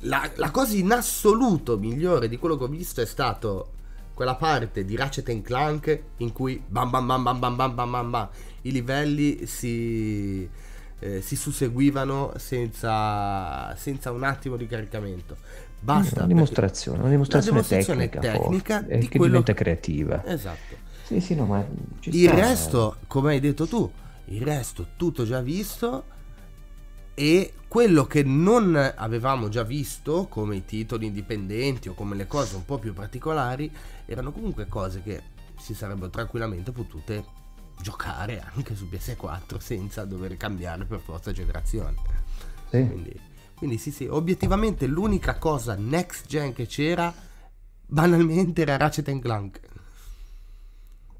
La, la cosa in assoluto migliore di quello che ho visto è stato quella parte di Ratchet Clank in cui bam bam bam bam bam bam bam bam bam i livelli si, eh, si susseguivano senza, senza un attimo di caricamento. Basta. Una dimostrazione, una dimostrazione, La dimostrazione tecnica, tecnica forse, eh, di che quello- diventa creativa. Esatto. Sì, sì, no, ma Il sta. resto, come hai detto tu, il resto tutto già visto e quello che non avevamo già visto come i titoli indipendenti o come le cose un po' più particolari erano comunque cose che si sarebbero tranquillamente potute giocare anche su PS4 senza dover cambiare per forza generazione. Sì. Quindi, quindi sì sì, obiettivamente l'unica cosa next gen che c'era banalmente era Ratchet Clank.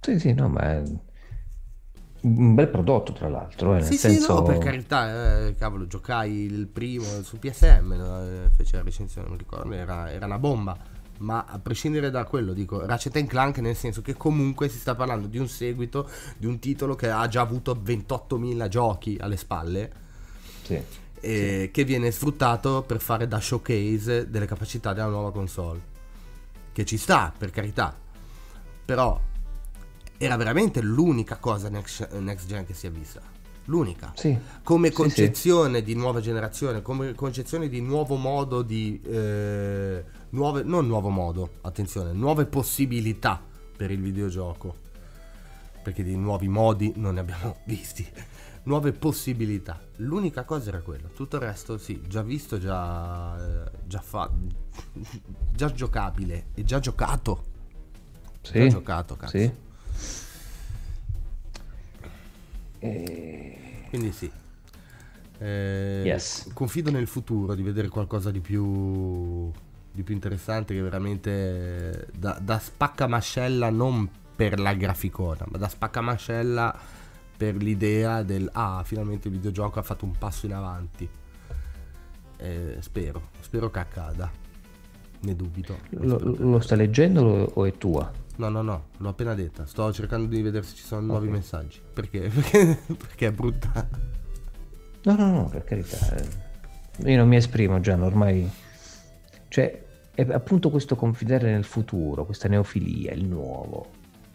Sì, sì, no, ma è un bel prodotto, tra l'altro, eh, nel Sì, senso... sì, no, per carità, eh, cavolo, giocai il primo su PSM, no, eh, fece la recensione, non ricordo, era, era una bomba. Ma a prescindere da quello, dico Ratchet Clank nel senso che comunque si sta parlando di un seguito di un titolo che ha già avuto 28.000 giochi alle spalle Sì. e che viene sfruttato per fare da showcase delle capacità della nuova console. Che ci sta, per carità. Però era veramente l'unica cosa next, next gen che si è vista. L'unica Sì. come Sì, concezione di nuova generazione, come concezione di nuovo modo di eh, nuove, non nuovo modo, attenzione, nuove possibilità per il videogioco. Perché di nuovi modi non ne abbiamo visti. Nuove possibilità. L'unica cosa era quello. Tutto il resto, sì, già visto, già, eh, già fatto, già giocabile e già giocato. Sì. Già giocato, cazzo. Sì. E... Quindi sì. Eh, Yes. Confido nel futuro di vedere qualcosa di più, di più interessante che veramente da, da spaccamascella non per la graficona, ma da spaccamascella per l'idea del ah, finalmente il videogioco ha fatto un passo in avanti. Eh, spero, spero che accada. Ne dubito. Lo, che- lo sta leggendo o è tua? No, no, no, l'ho appena detta. Sto cercando di vedere se ci sono nuovi messaggi. Perché? Perché, perché è brutta. No, no, no, per carità. eh. Io non mi esprimo, Gian, ormai... Cioè, è appunto questo confidare nel futuro, questa neofilia, il nuovo,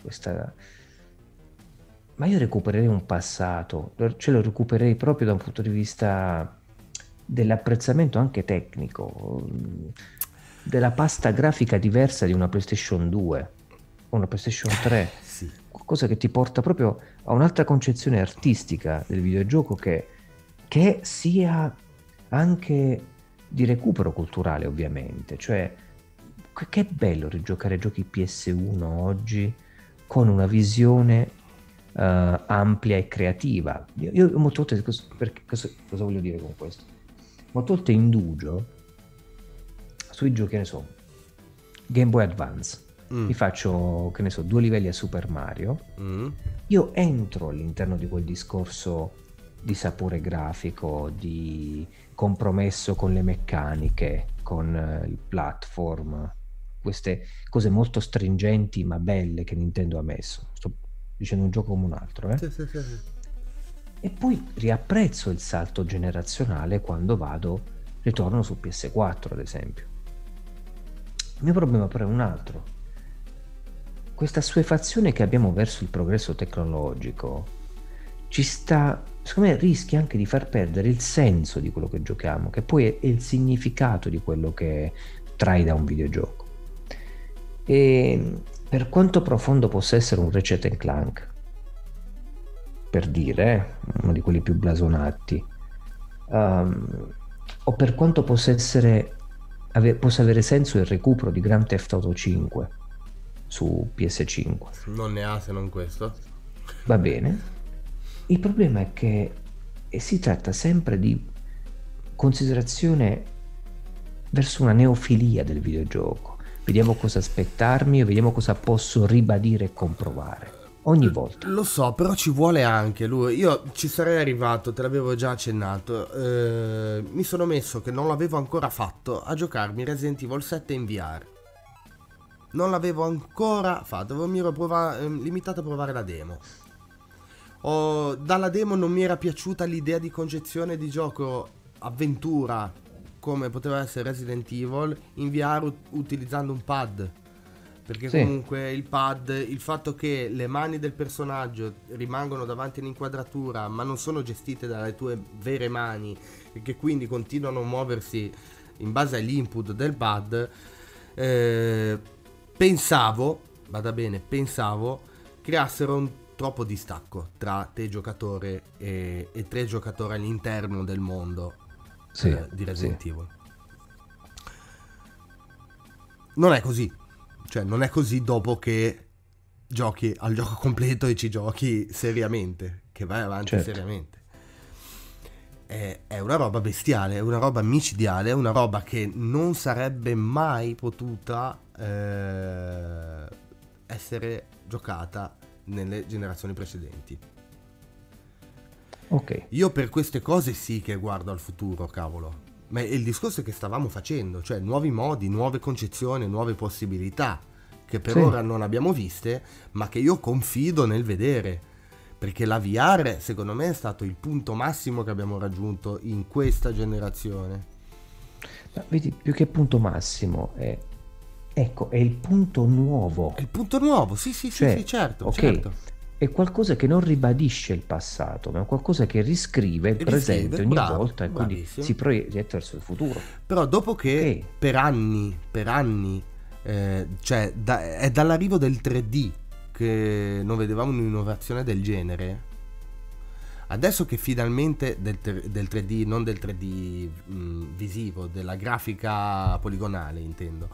questa... Ma io recupererei un passato, ce lo recupererei proprio da un punto di vista dell'apprezzamento anche tecnico, mm, della pasta grafica diversa di una PlayStation 2 o una PlayStation 3 Sì. qualcosa che ti porta proprio a un'altra concezione artistica del videogioco che, che sia anche di recupero culturale ovviamente. Cioè che che bello rigiocare giochi PS1 oggi con una visione eh, amplia e creativa. Io, io molte volte perché- cosa, cosa voglio dire con questo? Molte volte indugio sui giochi che ne so Game Boy Advance Mm. mi faccio, che ne so, due livelli a Super Mario, Mm. io entro all'interno di quel discorso di sapore grafico, di compromesso con le meccaniche, con eh, il platform, queste cose molto stringenti ma belle che Nintendo ha messo. Sto dicendo un gioco come un altro, eh? Sì, sì, sì, sì. E poi riapprezzo il salto generazionale quando vado, ritorno su PS4 ad esempio. Il mio problema però è un altro. Questa assuefazione che abbiamo verso il progresso tecnologico ci sta secondo me rischi anche di far perdere il senso di quello che giochiamo, che poi è, è il significato di quello che trai da un videogioco. E per quanto profondo possa essere un Ratchet Clank, per dire, eh, uno di quelli più blasonati, um, o per quanto possa, essere, ave, possa avere senso il recupero di Grand Theft Auto 5 su PS5. Non ne ha se non questo. Va bene. Il problema è che si tratta sempre di considerazione verso una neofilia del videogioco. Vediamo cosa aspettarmi e vediamo cosa posso ribadire e comprovare. Ogni volta. Lo so, però ci vuole anche lui. Io ci sarei arrivato, te l'avevo già accennato. Eh, mi sono messo, che non l'avevo ancora fatto, a giocarmi Resident Evil 7 in VR. Non l'avevo ancora fatto, mi ero prova- eh, limitato a provare la demo. Ho, dalla demo non mi era piaciuta l'idea di concezione di gioco avventura come poteva essere Resident Evil in VR utilizzando un pad perché sì. comunque il pad, il fatto che le mani del personaggio rimangono davanti all'inquadratura ma non sono gestite dalle tue vere mani e che quindi continuano a muoversi in base all'input del pad, eh, pensavo, vada bene, pensavo, creassero un troppo distacco tra te giocatore e, e tre giocatori all'interno del mondo sì, eh, di Resident sì. Evil. Non è così, cioè non è così dopo che giochi al gioco completo e ci giochi seriamente, che vai avanti certo. seriamente. È, è, una roba bestiale, è una roba micidiale, è una roba che non sarebbe mai potuta eh, essere giocata nelle generazioni precedenti. Ok. Io per queste cose sì che guardo al futuro, cavolo. Ma il discorso che stavamo facendo, cioè nuovi modi, nuove concezioni, nuove possibilità che per sì. ora non abbiamo viste, ma che io confido nel vedere. Perché la VR, secondo me, è stato il punto massimo che abbiamo raggiunto in questa generazione. Ma vedi, più che punto massimo, è Ecco, è il punto nuovo. È il punto nuovo, sì, sì, cioè, sì, sì, certo, okay, certo. È qualcosa che non ribadisce il passato, ma è qualcosa che riscrive il riscrive, presente ogni bravo, volta e quindi si proietta verso il futuro. Però dopo che okay. per anni, per anni, eh, cioè da, è dall'arrivo del 3D che non vedevamo un'innovazione del genere, adesso che finalmente del, del 3D, non del 3D mh, visivo, della grafica poligonale intendo,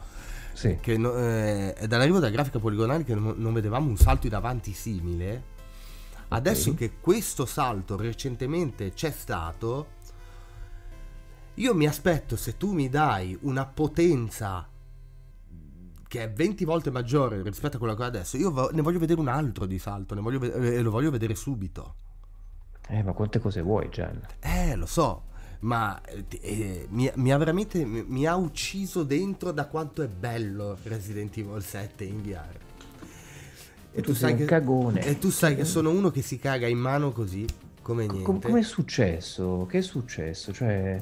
sì. che no, eh, è dall'arrivo della grafica poligonale che non, non vedevamo un salto in avanti simile. Adesso okay. che questo salto recentemente c'è stato, io mi aspetto se tu mi dai una potenza che è 20 volte maggiore rispetto a quella che ho adesso, io ne voglio vedere un altro di salto, voglio, e lo voglio vedere subito. Eh, ma quante cose vuoi, Gian? Eh, lo so ma eh, mi, mi, ha veramente mi, mi, ha ucciso dentro da quanto è bello Resident Evil 7 in VR. E tu, tu sai che, cagone. E tu sai che sono uno che si caga in mano così, come niente. Com- come è successo? Che è successo? Cioè...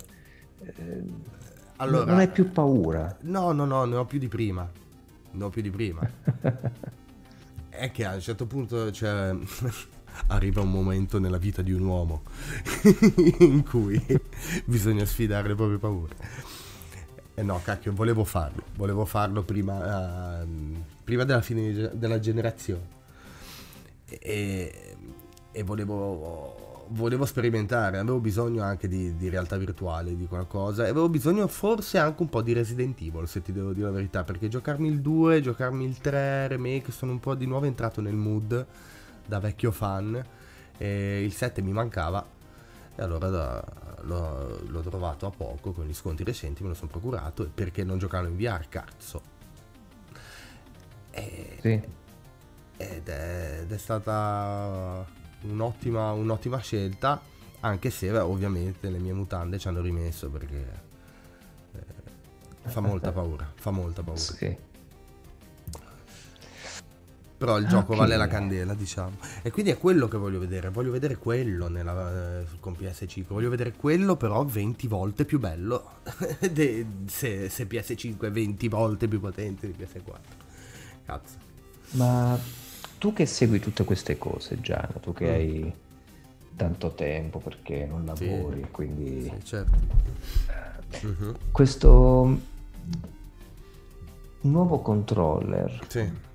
Eh, allora, non hai più paura? No, no, no, ne ho più di prima. Ne ho più di prima. è che a un certo punto, cioè... arriva un momento nella vita di un uomo in cui bisogna sfidare le proprie paure. E eh no, cacchio, volevo farlo, volevo farlo prima, uh, prima della fine della generazione. E, e volevo, volevo, sperimentare, avevo bisogno anche di, di, realtà virtuale, di qualcosa, e avevo bisogno forse anche un po' di Resident Evil, se ti devo dire la verità, perché giocarmi il 2, giocarmi il 3 remake, sono un po' di nuovo entrato nel mood da vecchio fan e il 7 mi mancava e allora da, l'ho, l'ho, trovato a poco con gli sconti recenti me lo sono procurato perché non giocarlo in VR cazzo. E, sì. ed, è, ed, è, stata un'ottima, un'ottima scelta anche se ovviamente le mie mutande ci hanno rimesso perché eh, fa molta paura fa molta paura. Sì però il gioco okay. vale la candela, diciamo. E quindi è quello che voglio vedere. Voglio vedere quello nella, eh, con PS5. Voglio vedere quello, però 20 volte più bello. de, se, se, PS5 è 20 volte più potente di PS4. Cazzo. Ma tu che segui tutte queste cose, Giano, tu che mm. hai tanto tempo perché non lavori, sì, quindi... Sì, certo. uh-huh. Questo nuovo controller sì.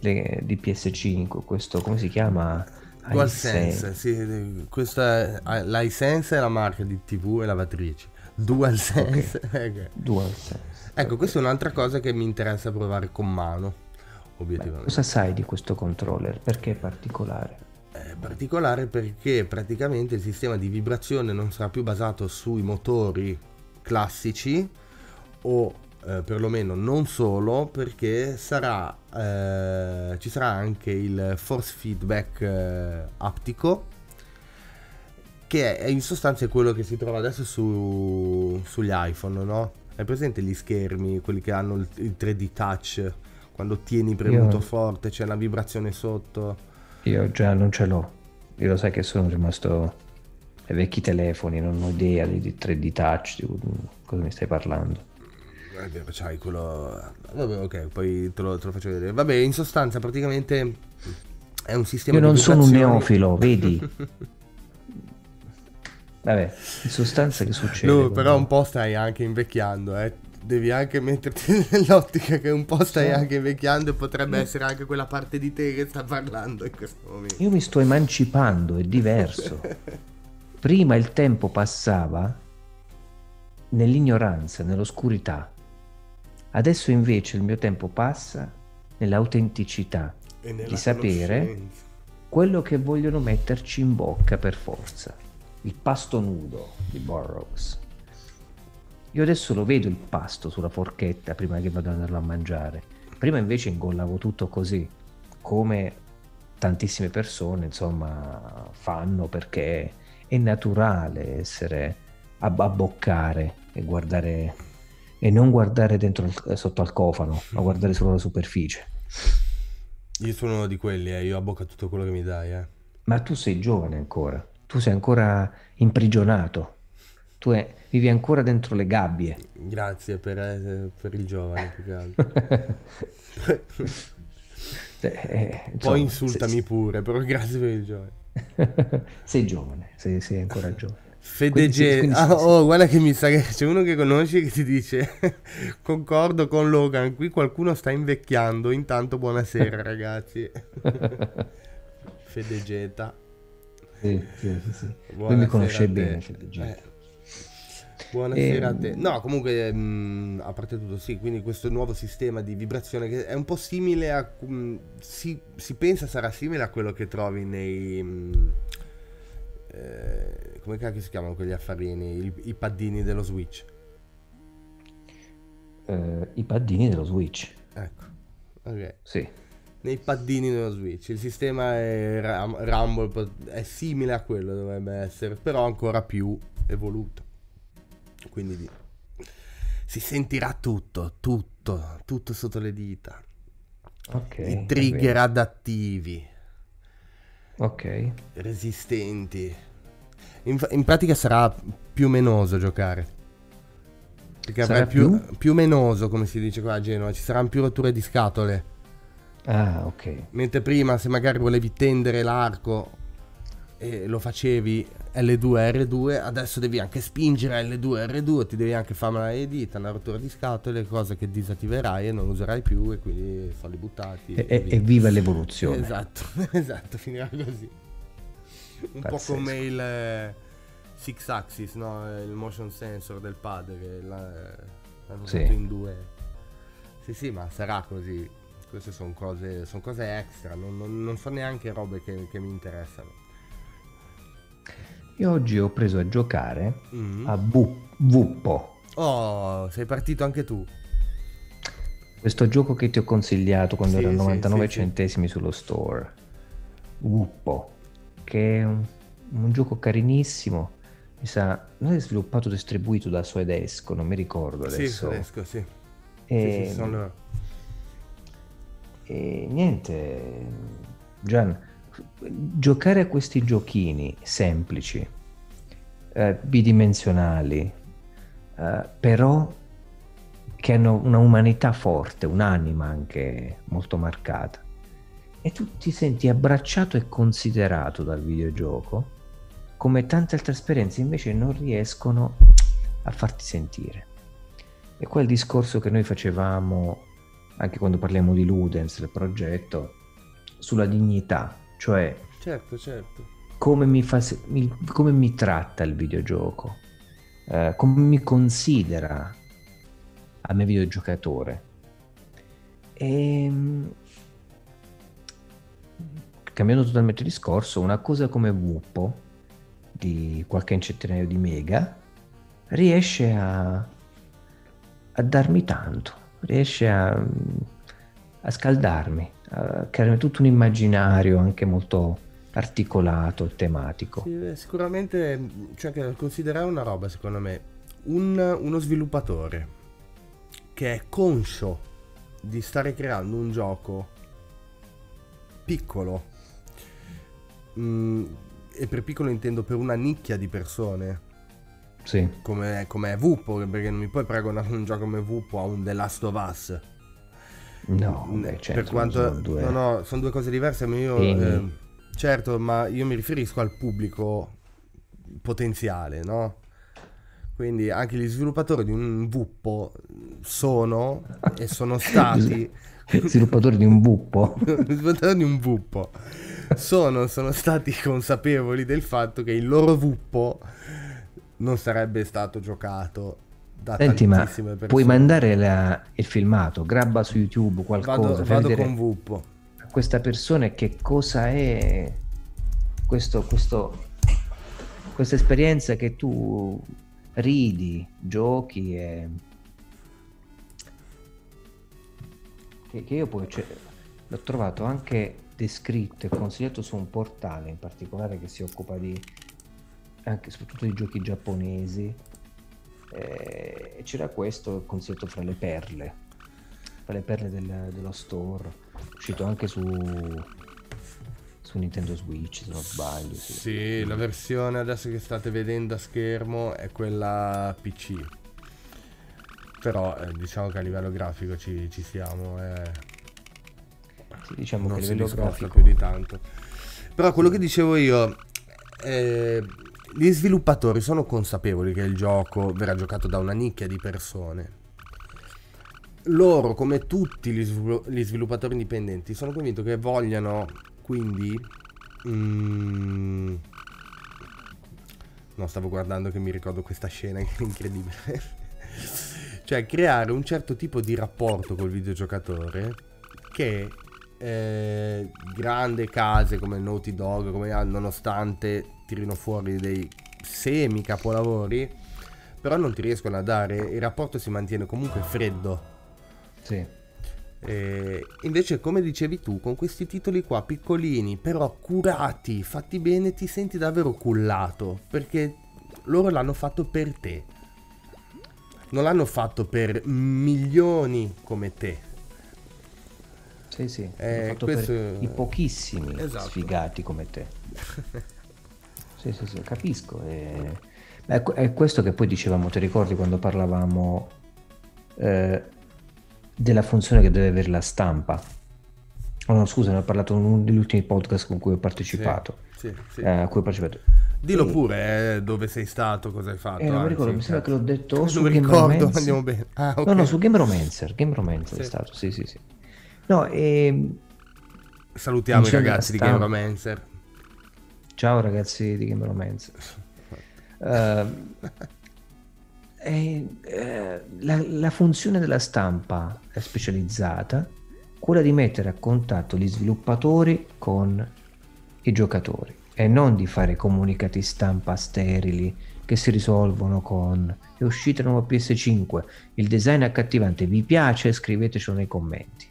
Le, di PS5, questo come si chiama? DualSense, sì, questa è, l'iSense è la marca di TV e lavatrici. DualSense. Okay. DualSense. Ecco, okay. questa è un'altra cosa che mi interessa provare con mano, obiettivamente. Beh, cosa sai di questo controller? Perché è particolare? È particolare perché praticamente il sistema di vibrazione non sarà più basato sui motori classici o eh, perlomeno non solo perché sarà, eh, ci sarà anche il force feedback eh, aptico che è in sostanza quello che si trova adesso su, sugli iPhone, no? Hai presente gli schermi, quelli che hanno il, il 3D touch, quando tieni premuto Io... forte c'è la vibrazione sotto? Io già non ce l'ho, io lo sai che sono rimasto ai vecchi telefoni, non ho idea di 3D touch, di cosa mi stai parlando. È vero, c'hai quello... Vabbè, ok, poi te lo, te lo, faccio vedere. Vabbè, in sostanza praticamente è un sistema Io non sono un neofilo, vedi? Vabbè, in sostanza che succede? No, però un po' stai anche invecchiando, eh. Devi anche metterti nell'ottica che un po' stai sì. anche invecchiando e potrebbe no. essere anche quella parte di te che sta parlando in questo momento. Io mi sto emancipando, è diverso. Prima il tempo passava nell'ignoranza, nell'oscurità. Adesso invece il mio tempo passa nell'autenticità di sapere quello che vogliono metterci in bocca per forza. Il pasto nudo di Burroughs. Io adesso lo vedo il pasto sulla forchetta prima che vado ad andarlo a mangiare. Prima invece ingollavo tutto così, come tantissime persone insomma fanno perché è naturale essere a abboccare e guardare e non guardare dentro il, sotto al cofano, ma guardare solo la superficie. Io sono uno di quelli, eh. io abbocco tutto quello che mi dai. Eh. Ma tu sei giovane ancora, tu sei ancora imprigionato, tu è, vivi ancora dentro le gabbie. Grazie per, eh, per il giovane, più che altro. eh, insomma, Poi insultami se, pure, però grazie per il giovane. sei giovane, sei, sei ancora giovane. Fedege, ah, oh, guarda che mi sa che c'è uno che conosci che ti dice: Concordo con Logan. Qui qualcuno sta invecchiando. Intanto, buonasera, ragazzi. Fedegeta. Sì, sì, sì. Lui mi conosce bene, Fedegeta. Eh. Buonasera e... a te. Ehm, no, comunque, mh, mm, a parte tutto, sì, quindi questo nuovo sistema di vibrazione che è un po' simile a... Mh, mm, si, si, pensa sarà simile a quello che trovi nei... Mh, mm, eh, come cacchio si chiamano quegli affarini? I, i paddini dello Switch. Uh, I paddini dello Switch. Ecco. Ok. Sì. Nei paddini dello Switch. Il sistema è Ram- Rumble è simile a quello, dovrebbe essere, però ancora più evoluto. Quindi si sentirà tutto, tutto, tutto sotto le dita. Ok. I trigger adattivi. Ok. Resistenti in, in pratica sarà più menoso giocare. Perché sarà più, più? più menoso, come si dice qua a Genova, ci saranno più rotture di scatole. Ah, ok. Mentre prima, se magari volevi tendere l'arco e lo facevi L2 R2, adesso devi anche spingere L2 R2, ti devi anche fare una edita, una rottura di scatole, cose che disattiverai e non userai più e quindi soldi buttati. E, e, e viva l'evoluzione. Esatto, esatto, finirà così. Un Pazzesco. po' come il eh, Six Axis, no? il motion sensor del pad che l'hanno sì. fatto in due. Sì, sì, ma sarà così. Queste sono cose, son cose extra, non, non, non, sono neanche robe che, che, mi interessano. Io oggi ho preso a giocare mm. a Bu- Vuppo. Oh, sei partito anche tu. Questo gioco che ti ho consigliato quando sì, erano 99 sì, centesimi sì. sullo store. Wuppo che è un, un gioco carinissimo. Mi sa, non è sviluppato o distribuito da Suedesco, non mi ricordo adesso. Sì, Suedesco, sì. E, sì, sì sono... e niente, Gian, giocare a questi giochini semplici, eh, bidimensionali, eh, però che hanno una umanità forte, un'anima anche molto marcata e tu ti senti abbracciato e considerato dal videogioco, come tante altre esperienze invece non riescono a farti sentire. E quel discorso che noi facevamo anche quando parliamo di Ludens, del progetto, sulla dignità, cioè certo, certo. Come, mi fa, come mi tratta il videogioco, eh, come mi considera a me videogiocatore. E, ehm, cambiando totalmente discorso, una cosa come Wuppo di qualche centinaio di mega riesce a, a darmi tanto, riesce a, a scaldarmi, a crearmi tutto un immaginario anche molto articolato, tematico. Sì, sicuramente c'è anche da considerare una roba, secondo me, un, uno sviluppatore che è conscio di stare creando un gioco piccolo, mm, e per piccolo intendo per una nicchia di persone, sì. come, come Vupo, perché non mi puoi paragonare un gioco come Vupo a un The Last of Us. No, beh, certo, per quanto, sono due... No, no, sono due cose diverse, ma io... Eh, certo, ma io mi riferisco al pubblico potenziale, no? Quindi anche gli sviluppatori di un Vuppo sono e sono stati... sviluppatori di un Vuppo? sviluppatori di un Vuppo. Sono, sono stati consapevoli del fatto che il loro Vuppo non sarebbe stato giocato da Senti, ma persone. puoi mandare la, il filmato, grabba su YouTube qualcosa. Vado, vado con Vuppo. A questa persona che cosa è questo, questo, questa esperienza che tu ridi, giochi e... Che, che io poi cioè, l'ho trovato anche descritto e consigliato su un portale in particolare che si occupa di anche soprattutto di giochi giapponesi eh, e c'era questo consigliato fra le perle fra le perle del, dello store uscito anche su su Nintendo Switch se non sbaglio sì. sì la versione adesso che state vedendo a schermo è quella PC però eh, diciamo che a livello grafico ci, ci siamo eh. sì, diciamo non che a livello grafico più di tanto però quello che dicevo io eh, gli sviluppatori sono consapevoli che il gioco verrà giocato da una nicchia di persone. Loro, come tutti gli, sviluppatori indipendenti, sono convinto che vogliano quindi... Mm, no, stavo guardando che mi ricordo questa scena incredibile. cioè, creare un certo tipo di rapporto col videogiocatore che eh, grandi case come Naughty Dog, come, nonostante tirino fuori dei semi capolavori, però non ti riescono a dare, il rapporto si mantiene comunque freddo. Sì. E invece, come dicevi tu, con questi titoli qua piccolini, però curati, fatti bene, ti senti davvero cullato perché loro l'hanno fatto per te. Non l'hanno fatto per milioni come te. Sì, sì, eh, questo... i pochissimi esatto. sfigati come te. sì, sì, sì, capisco. E... È, è, questo che poi dicevamo, ti ricordi quando parlavamo eh, della funzione che deve avere la stampa? Oh no, scusa, ne ho parlato in uno degli ultimi podcast con cui ho partecipato. Sì, sì, sì. Eh, a cui ho partecipato. Dillo e... pure eh, dove sei stato, cosa hai fatto. Eh, non mi ricordo, mi sembra che l'ho detto su Game ricordo, andiamo bene. Ah, okay. No, no, su Game Romancer. Game Romancer è stato, sì, sì, sì. No, e... Ehm, Salutiamo i ragazzi di Game Romancer. Ciao ragazzi di Game Romancer. uh, e, eh, la, la, funzione della stampa è specializzata, quella di mettere a contatto gli sviluppatori con i giocatori e non di fare comunicati stampa sterili che si risolvono con è uscita nuova PS5, il design è accattivante, vi piace? Scrivetecelo nei commenti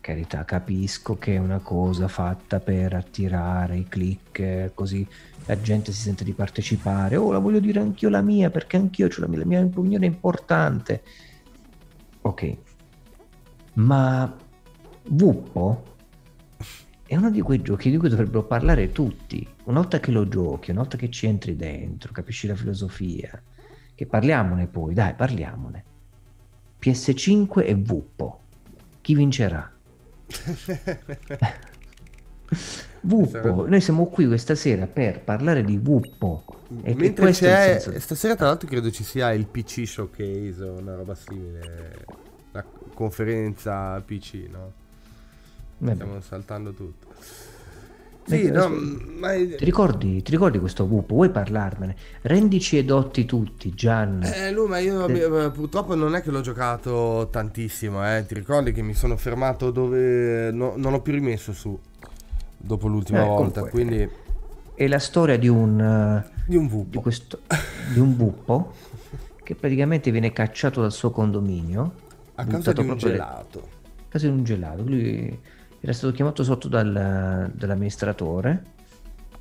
carità, capisco che è una cosa fatta per attirare i click, così la gente si sente di partecipare. Oh, la voglio dire anch'io la mia, perché anch'io ho la mia, la mia opinione è importante. Ok, ma Vuppo è uno di quei giochi di cui dovrebbero parlare tutti. Una volta che lo giochi, una volta che ci entri dentro, capisci la filosofia, che parliamone poi, dai, parliamone. PS5 e Vuppo. Chi vincerà? Vuppo, noi siamo qui questa sera per parlare di Vuppo. E Mentre c'è, stasera tra l'altro credo ci sia il PC Showcase o una roba simile, la conferenza PC, no? Beh Stiamo saltando tutto. Sì, no, ma... ti, ricordi, ti ricordi questo Whoop? Vuoi parlarmene? Rendici edotti tutti, Gian. Eh, lui, ma io eh. purtroppo non è che l'ho giocato tantissimo, eh. Ti ricordi che mi sono fermato dove no, non ho più rimesso su dopo l'ultima eh, volta, comunque, quindi... È la storia di un... Di un Whoop. Di, questo, di un Whoop che praticamente viene cacciato dal suo condominio. A causa di un gelato. A causa di un gelato. Lui era stato chiamato sotto dal, dall'amministratore.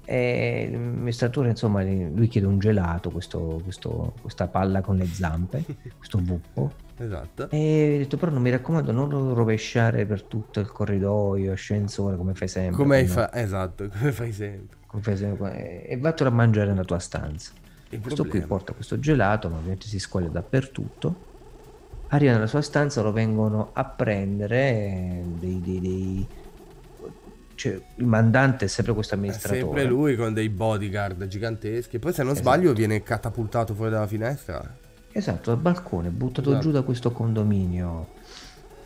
E l'amministratore insomma lui chiede un gelato questo, questo, questa palla con le zampe questo buppo esatto. E ha detto però non mi raccomando non lo rovesciare per tutto il corridoio ascensore come fai sempre come fa esatto come fai sempre, come fai sempre. e vattelo a mangiare nella tua stanza. Il questo problema. qui porta questo gelato ma ovviamente si squaglia dappertutto arriva nella sua stanza, lo vengono a prendere dei, dei, dei... Cioè, il mandante è sempre questo amministratore. È sempre lui con dei bodyguard giganteschi. Poi se non esatto. sbaglio viene catapultato fuori dalla finestra. Esatto, dal balcone, buttato esatto. giù da questo condominio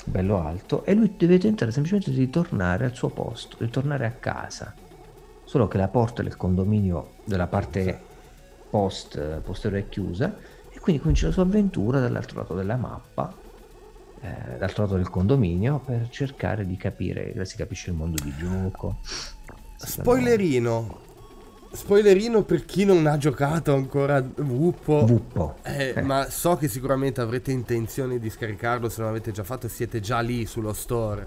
bello alto e lui deve tentare semplicemente di ritornare al suo posto, ritornare a casa. Solo che la porta del condominio della parte post posteriore è chiusa quindi comincia la sua avventura dall'altro lato della mappa, eh, dall'altro lato del condominio, per cercare di capire, si capisce il mondo di gioco. Spoilerino. Spoilerino per chi non ha giocato ancora Wuppo. Wuppo. Eh, eh. Ma so che sicuramente avrete intenzione di scaricarlo, se non l'avete già fatto siete già lì sullo store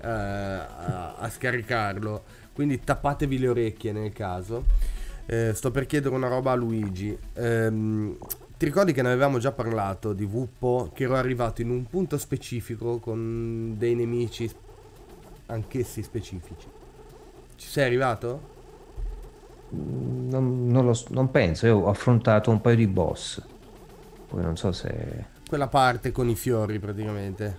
eh, a, a, scaricarlo. Quindi tappatevi le orecchie nel caso. Eh, sto per chiedere una roba a Luigi. Ti ricordi che ne avevamo già parlato di Wuppo? Che ero arrivato in un punto specifico con dei nemici anch'essi specifici. Ci sei arrivato? Non, non, lo, non penso, io ho affrontato un paio di boss. Poi non so se... Quella parte con i fiori praticamente.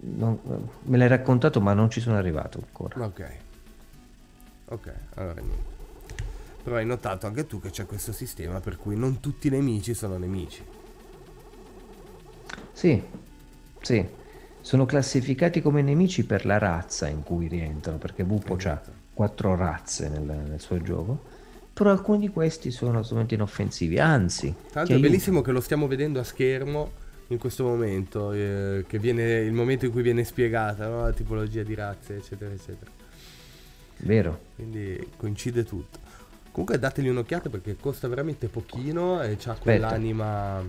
Non, me l'hai raccontato ma non ci sono arrivato ancora. Ok. Ok, allora niente. Però hai notato anche tu che c'è questo sistema per cui non tutti i nemici sono nemici. Sì, sì. Sono classificati come nemici per la razza in cui rientrano, perché Bupo esatto. ha quattro razze nel, nel, suo gioco. Però alcuni di questi sono assolutamente inoffensivi, anzi... L'altro è bellissimo che lo stiamo vedendo a schermo in questo momento, eh, che viene il momento in cui viene spiegata no? la tipologia di razze, eccetera, eccetera. Vero. Quindi coincide tutto. Comunque dategli un'occhiata perché costa veramente pochino e c'ha quell'anima...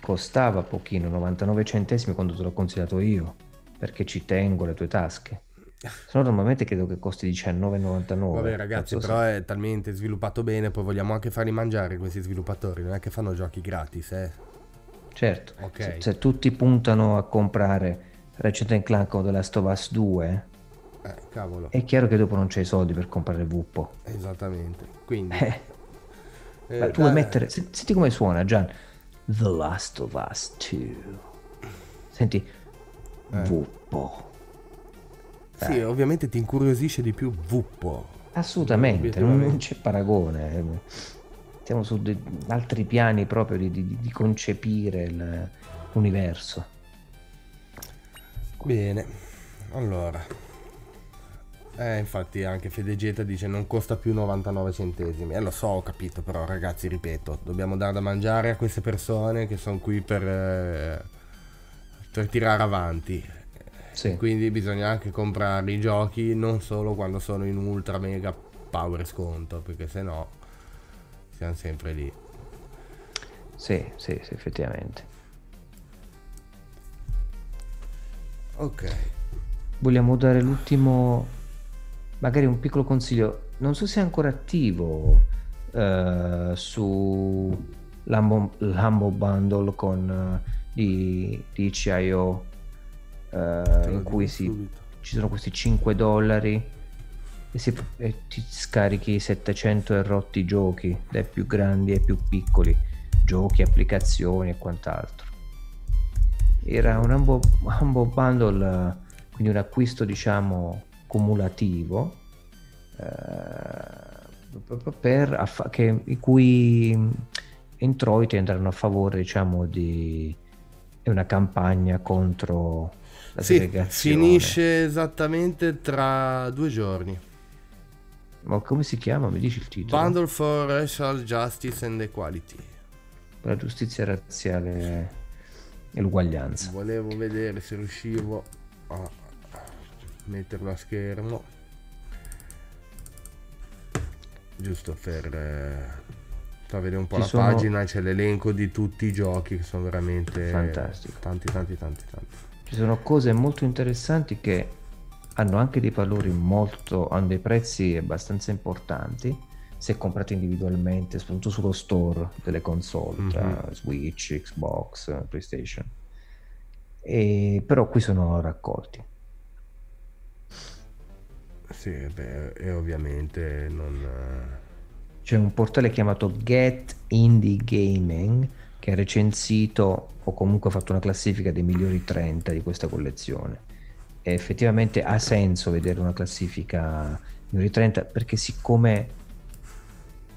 Costava pochino, 99 centesimi quando te l'ho consigliato io, perché ci tengo le tue tasche. Se no normalmente credo che costi 19,99. Vabbè ragazzi, però è talmente sviluppato bene, poi vogliamo anche farli mangiare questi sviluppatori, non è che fanno giochi gratis, eh. Certo, okay. se, se tutti puntano a comprare Ratchet Clank o The Last of Us 2 eh, cavolo. È chiaro che dopo non c'hai i soldi per comprare il Vuppo. Esattamente. Quindi... Eh. Eh, tu vuoi mettere... Senti come suona, Gian. The Last of Us 2. Senti. Eh. Vuppo. Sì, eh. ovviamente ti incuriosisce di più Vuppo. Assolutamente, non c'è paragone. Siamo su de- altri piani proprio di, di, di concepire il, l'universo. Bene, allora eh, infatti anche Fedegeta dice non costa più 99 centesimi. Eh lo so, ho capito, però ragazzi, ripeto, dobbiamo dare da mangiare a queste persone che sono qui per, eh, per tirare avanti. Sì. Quindi bisogna anche comprare i giochi non solo quando sono in ultra mega power sconto, perché se no siamo sempre lì. Sì, sì, sì, effettivamente. Ok. Vogliamo dare l'ultimo magari un piccolo consiglio, non so se è ancora attivo uh, su l'Ambo, l'Ambo Bundle con uh, di, di CIO eh, in cui si, ci sono questi 5 dollari e, si, e ti scarichi 700 e rotti giochi dai più grandi ai più piccoli giochi, applicazioni e quant'altro. Era un Ambo, Ambo Bundle quindi un acquisto diciamo cumulativo eh, per che, i cui introiti andranno a favore diciamo di una campagna contro la sì, segregazione. finisce esattamente tra due giorni. Ma come si chiama? Mi dici il titolo? Bundle for Racial Justice and Equality. Per la giustizia razziale e l'uguaglianza. Volevo vedere se riuscivo a metterlo a schermo. Giusto per eh, far vedere un po' Ci la sono- pagina, c'è l'elenco di tutti i giochi che sono veramente Fantastico. tanti tanti tanti tanti. Ci sono cose molto interessanti che hanno anche dei valori molto, hanno dei prezzi abbastanza importanti se comprati individualmente, soprattutto sullo store delle console, tra Mhm. Switch, Xbox, PlayStation. E, però qui sono raccolti. Sì, beh, e ovviamente non eh, C'è un portale chiamato Get Indie Gaming che ha recensito o comunque fatto una classifica dei migliori 30 di questa collezione. E effettivamente ha senso vedere una classifica migliori 30 perché siccome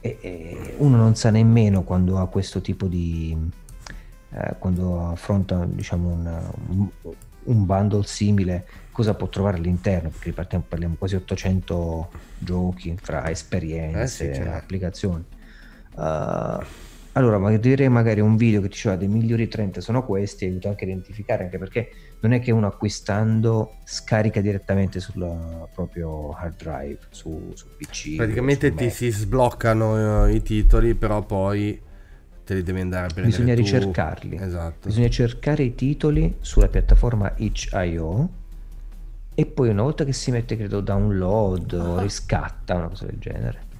eh, eh, uno non sa nemmeno quando ha questo tipo di eh, quando affronta diciamo un, un, un bundle simile cosa può trovare all'interno perché parliamo, parliamo quasi 800 giochi fra esperienze Eh sì, certo. applicazioni Uh, allora ma direi magari un video che diceva dei migliori 30 sono questi aiuta anche a identificare anche perché non è che uno acquistando scarica direttamente sul proprio hard drive su, su PC praticamente su ti Mac. si sbloccano eh, i titoli, però poi te li devi andare a prendere Bisogna tu. ricercarli. Esatto. Bisogna cercare i titoli sulla piattaforma itch.io e poi una volta che si mette, credo, download o riscatta, una cosa del genere.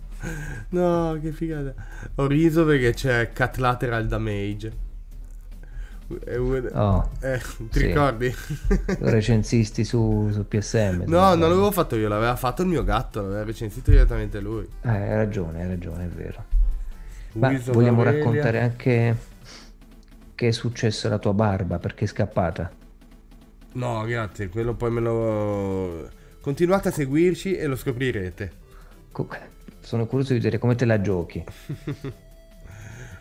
No, che figata. Ho riso perché c'è Cat Lateral Damage. Un- Oh, eh, ti sì. ricordi? recensisti su, su PSM. no, non l'avevo fatto io, l'aveva fatto il mio gatto, l'aveva recensito direttamente lui. Eh, hai ragione, hai ragione, è vero. Ma vogliamo Aurelia. raccontare anche che è successo alla tua barba perché è scappata? No, grazie, quello poi me lo... Continuate a seguirci e lo scoprirete. Co- Sono curioso di vedere come te la giochi.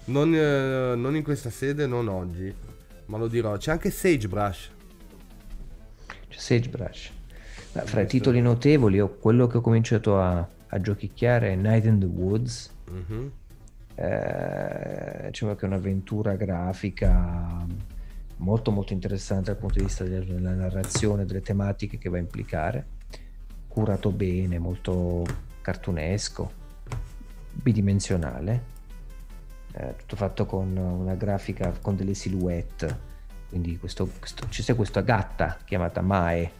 Non, eh, non in questa sede, non oggi, ma lo dirò. C'è anche Sagebrush. C'è Sagebrush. Ma fra i titoli notevoli, ho- quello che ho cominciato a, a giochicchiare è Night in the Woods. Mhm. Eh, diciamo che è un'avventura grafica molto molto interessante dal punto di vista del- della narrazione, delle tematiche che va a implicare. Curato bene, molto cartunesco, bidimensionale. eh, tutto fatto con una grafica con delle silhouette. Quindi questo, questo- c'è questa gatta chiamata Mae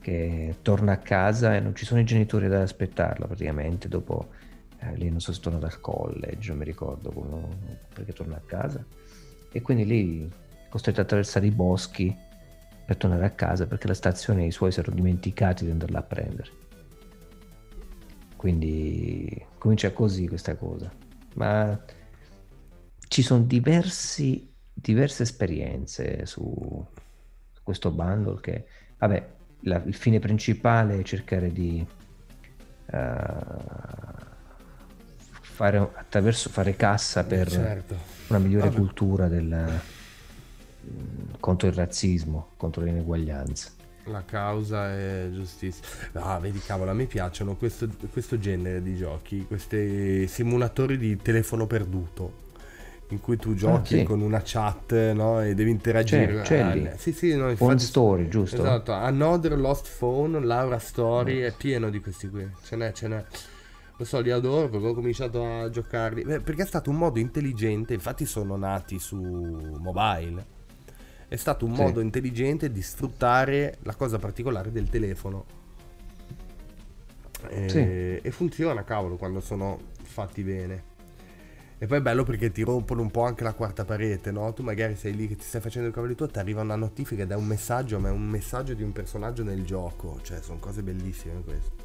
che torna a casa e non ci sono i genitori ad aspettarla praticamente dopo eh, lei non so se torna dal college non mi ricordo come- perché torna a casa e quindi lì è costretta ad attraversare i boschi per tornare a casa perché la stazione i suoi si erano dimenticati di andarla a prendere quindi comincia così questa cosa ma ci sono diversi, diverse esperienze su, su questo bundle che vabbè la- il fine principale è cercare di eh, fare attraverso fare cassa per Certo. Una migliore Vabbè. cultura del mm, contro il razzismo contro l'ineguaglianza La causa è giustizia. Ah, vedi, cavolo, a me piacciono questo, questo genere di giochi, questi simulatori di telefono perduto. In cui tu giochi Ah, sì. con una chat no? e devi interagire. C'è- c'è lì. Sì, sì, no, infatti- Story giusto? Esatto, Another Lost Phone, Laura Story, è pieno di questi qui. Ce n'è, ce n'è. Lo so, li adoro perché ho cominciato a giocarli. Beh, Perché è stato un modo intelligente, infatti sono nati su mobile. È stato un Sì. modo intelligente di sfruttare la cosa particolare del telefono. E, Sì. e funziona, cavolo, quando sono fatti bene. E poi è bello perché ti rompono un po' anche la quarta parete, no? Tu magari sei lì che ti stai facendo il cavolo tuo, ti arriva una notifica ed è un messaggio, ma è un messaggio di un personaggio nel gioco. Cioè, sono cose bellissime queste.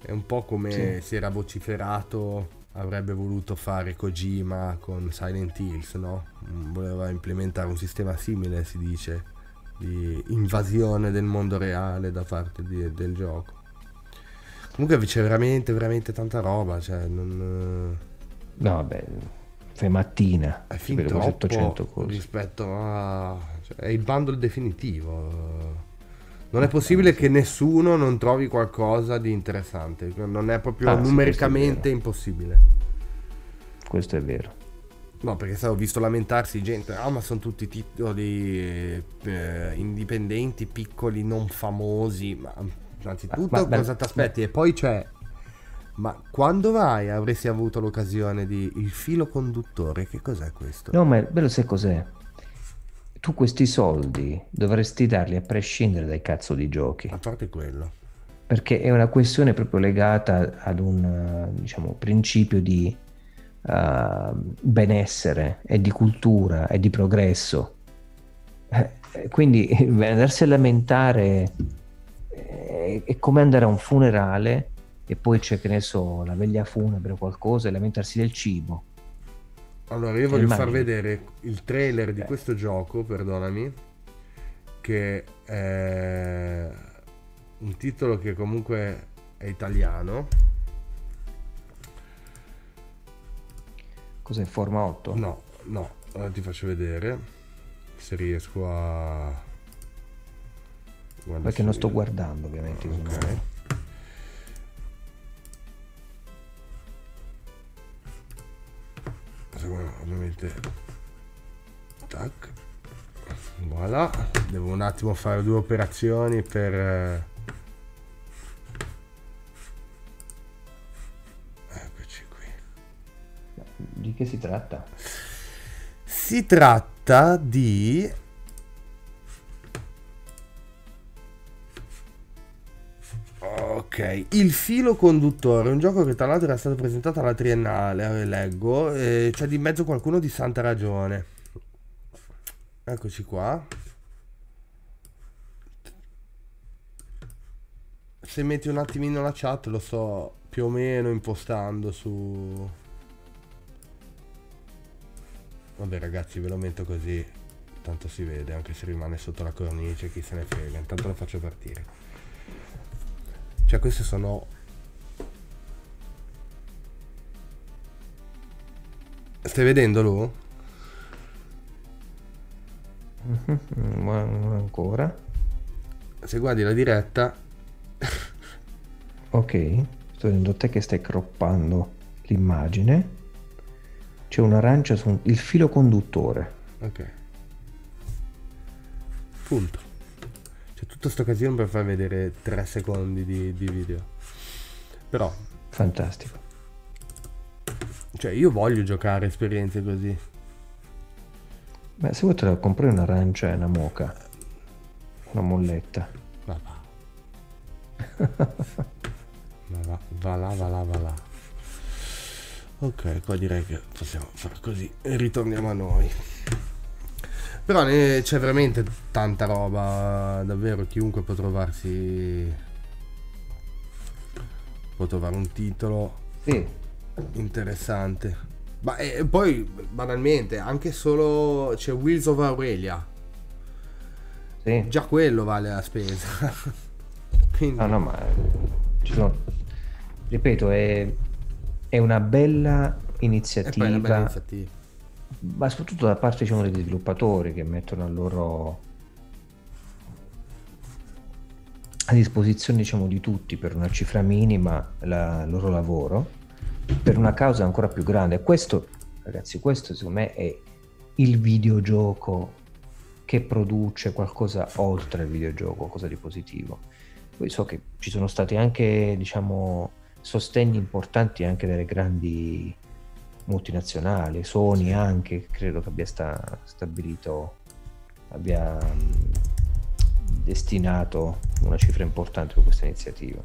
È un po' come si era vociferato, avrebbe voluto fare Kojima con Silent Hills, no? Mm, Voleva implementare un sistema simile, si dice, di invasione del mondo reale da parte di, del gioco. Comunque c'è veramente, veramente tanta roba, cioè non... No, vabbè, fai mattina. È fin troppo rispetto a... Cioè, è il bundle definitivo. Non è possibile che nessuno non trovi qualcosa di interessante. Non è proprio ah, numericamente sì, è impossibile. Questo è vero. No, perché ho visto lamentarsi gente, ah ma sono tutti titoli eh, indipendenti, piccoli, non famosi, ma innanzitutto ma, cosa ti aspetti? E poi c'è, ma quando mai avresti avuto l'occasione di il filo conduttore? Che cos'è questo? No, ma bello sai cos'è? Tu questi soldi dovresti darli a prescindere dai cazzo di giochi. A parte quello. Perché è una questione proprio legata ad un diciamo, principio di uh, benessere e di cultura e di progresso. Eh, quindi andarsi a lamentare è, come andare a un funerale e poi c'è, che ne so, la veglia funebre o qualcosa e lamentarsi del cibo. Allora, io voglio immagini. far vedere il trailer di eh. questo gioco, perdonami, che è un titolo che comunque è italiano Cos'è forma 8? No, no, ora ti faccio vedere se riesco a... Guarda Perché non sto guardando ovviamente. Ok. Ovviamente... Tac. Voilà. Devo un attimo fare due operazioni per... Eh, Di che si tratta? Si tratta di... Ok, il filo conduttore, un gioco che tra l'altro era stato presentato alla triennale, leggo, e c'è di mezzo qualcuno di santa ragione. Eccoci qua. Se metti un attimino la chat lo sto più o meno impostando su Vabbè ragazzi ve lo metto così Tanto si vede anche se rimane sotto la cornice Chi se ne frega Intanto lo faccio partire Cioè queste sono Stai vedendo Lu? Mm-hmm, ancora Se guardi la diretta Ok Sto vedendo te che stai croppando l'immagine c'è un'arancia su un... il filo conduttore. Ok. Punto. Tutto sto casino per far vedere 3 secondi di, di video. Però... Fantastico. Cioè, io voglio giocare esperienze così. Beh, se vuoi te la compri un'arancia e una moca. Una molletta. Va va. va, va, va là, va là, va là. Ok, qua direi che possiamo fare così e ritorniamo a noi. Però ne, c'è veramente tanta roba, davvero chiunque può trovarsi... può trovare un titolo sì. interessante. Ma e poi banalmente, anche solo c'è Wheels of Aurelia. Sì. Già quello vale la spesa. Quindi... No, no, ma ci sono... ripeto, è è una bella iniziativa, una bella iniziativa. Ma soprattutto da parte diciamo, degli sviluppatori che mettono a loro a disposizione diciamo, di tutti per una cifra minima la, il loro lavoro per una causa ancora più grande. Questo, ragazzi, questo secondo me è il videogioco che produce qualcosa oltre il videogioco, qualcosa di positivo. Poi so che ci sono stati anche, diciamo, sostegni importanti anche delle grandi multinazionali, Sony anche, credo che abbia sta, stabilito, abbia destinato una cifra importante per questa iniziativa.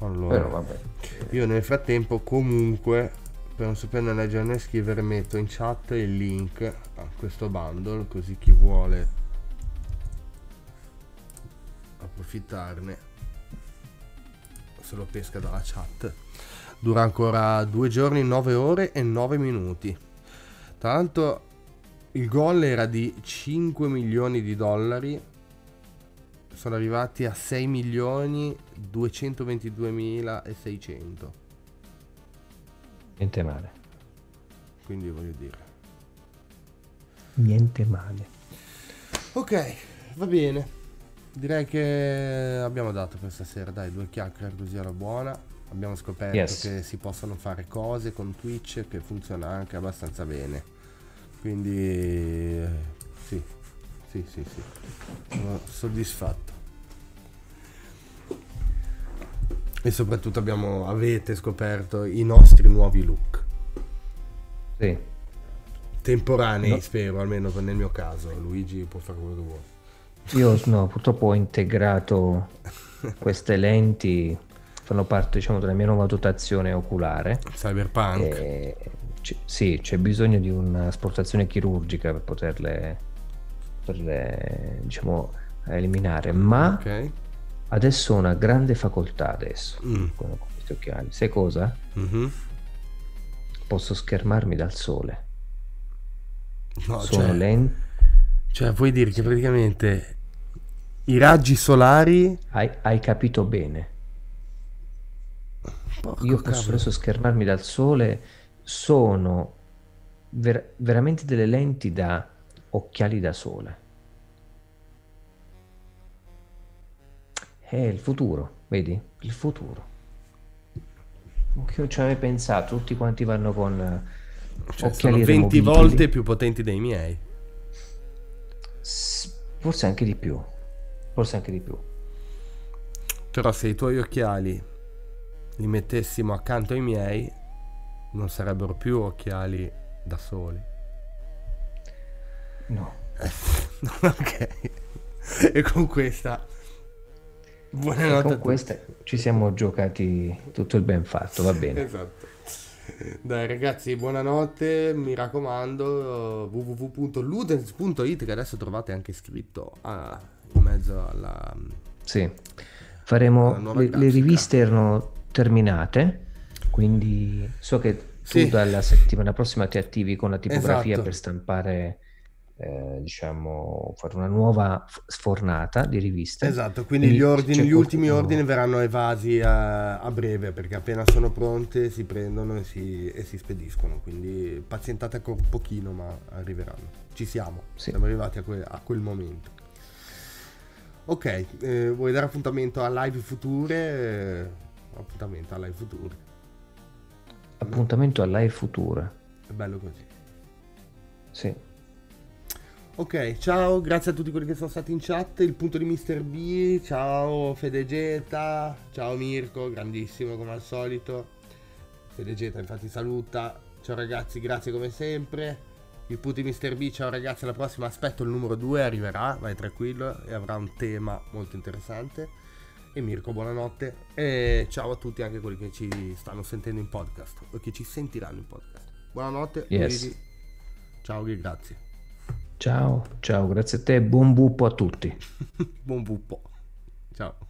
Allora, Però, io nel frattempo comunque per non saperne leggere né scrivere metto in chat il link a questo bundle così chi vuole approfittarne se lo pesca dalla chat. Dura ancora due giorni, 9 ore e 9 minuti. Tra l'altro il gol era di 5 milioni di dollari, sono arrivati a 6 milioni 222 mila e 600. Niente male. Quindi voglio dire. Niente male. Ok, va bene. Direi che abbiamo dato questa sera, dai, due chiacchiere così alla buona. Abbiamo scoperto Yes. che si possono fare cose con Twitch che funziona anche abbastanza bene. Quindi sì, sì, sì, sì. Sono soddisfatto. E soprattutto abbiamo, avete scoperto i nostri nuovi look. Sì. Temporanei, No. spero, almeno nel mio caso. Luigi può fare quello che vuole. Io no, purtroppo ho integrato queste lenti, fanno parte diciamo della mia nuova dotazione oculare. Cyberpunk. E c- sì, c'è bisogno di un'asportazione chirurgica per poterle, poterle, diciamo, eliminare, ma Ok. adesso ho una grande facoltà adesso Mm. con, questi occhiali. Sai cosa? Mhm. Posso schermarmi dal sole. No, Sono cioè, lenti. cioè, vuoi dire che praticamente i raggi solari. Hai, hai capito bene. Porco Io posso cavolo. adesso schermarmi dal sole. Sono ver- veramente delle lenti da occhiali da sole. È il futuro, vedi? Il futuro. Che non ci avevi pensato, tutti quanti vanno con eh, Cioè, occhiali sono 20 removibili. volte più potenti dei miei. S- Forse anche di più. Forse anche di più. Però se i tuoi occhiali li mettessimo accanto ai miei, non sarebbero più occhiali da soli. No. ok. E con questa... E Buonanotte a con questa ci siamo giocati tutto il ben fatto, va bene. Esatto. Dai ragazzi, buonanotte, mi raccomando www.ludens.it che adesso trovate anche scritto ah, in mezzo alla... Sì, faremo le, le riviste erano terminate, quindi so che tu Sì. dalla settimana prossima ti attivi con la tipografia Esatto. per stampare, eh, diciamo, fare una nuova sfornata di riviste. Esatto, quindi Quindi gli, ordini, gli ultimi ordini verranno evasi a, a breve perché appena sono pronte si prendono e si, e si spediscono, quindi pazientate ancora un pochino ma arriveranno. Ci siamo, Sì. siamo arrivati a, que- a quel momento. Ok, eh, vuoi dare appuntamento a live future? Appuntamento a live future, Appuntamento a Live Future. è bello così. Sì. Ok, ciao, grazie a tutti quelli che sono stati in chat, il punto di Mr. B, ciao Fedegeta, ciao Mirko, grandissimo come al solito, Fedegeta infatti saluta, ciao ragazzi, grazie come sempre, il punto di Mr. B, ciao ragazzi, alla prossima aspetto il numero 2, arriverà, vai tranquillo e avrà un tema molto interessante, e Mirko buonanotte, e ciao a tutti anche quelli che ci stanno sentendo in podcast, o che ci sentiranno in podcast. Buonanotte, Yes. Luigi. ciao grazie. Ciao, ciao, grazie a te, buon buppo a tutti. Buon buppo. Ciao.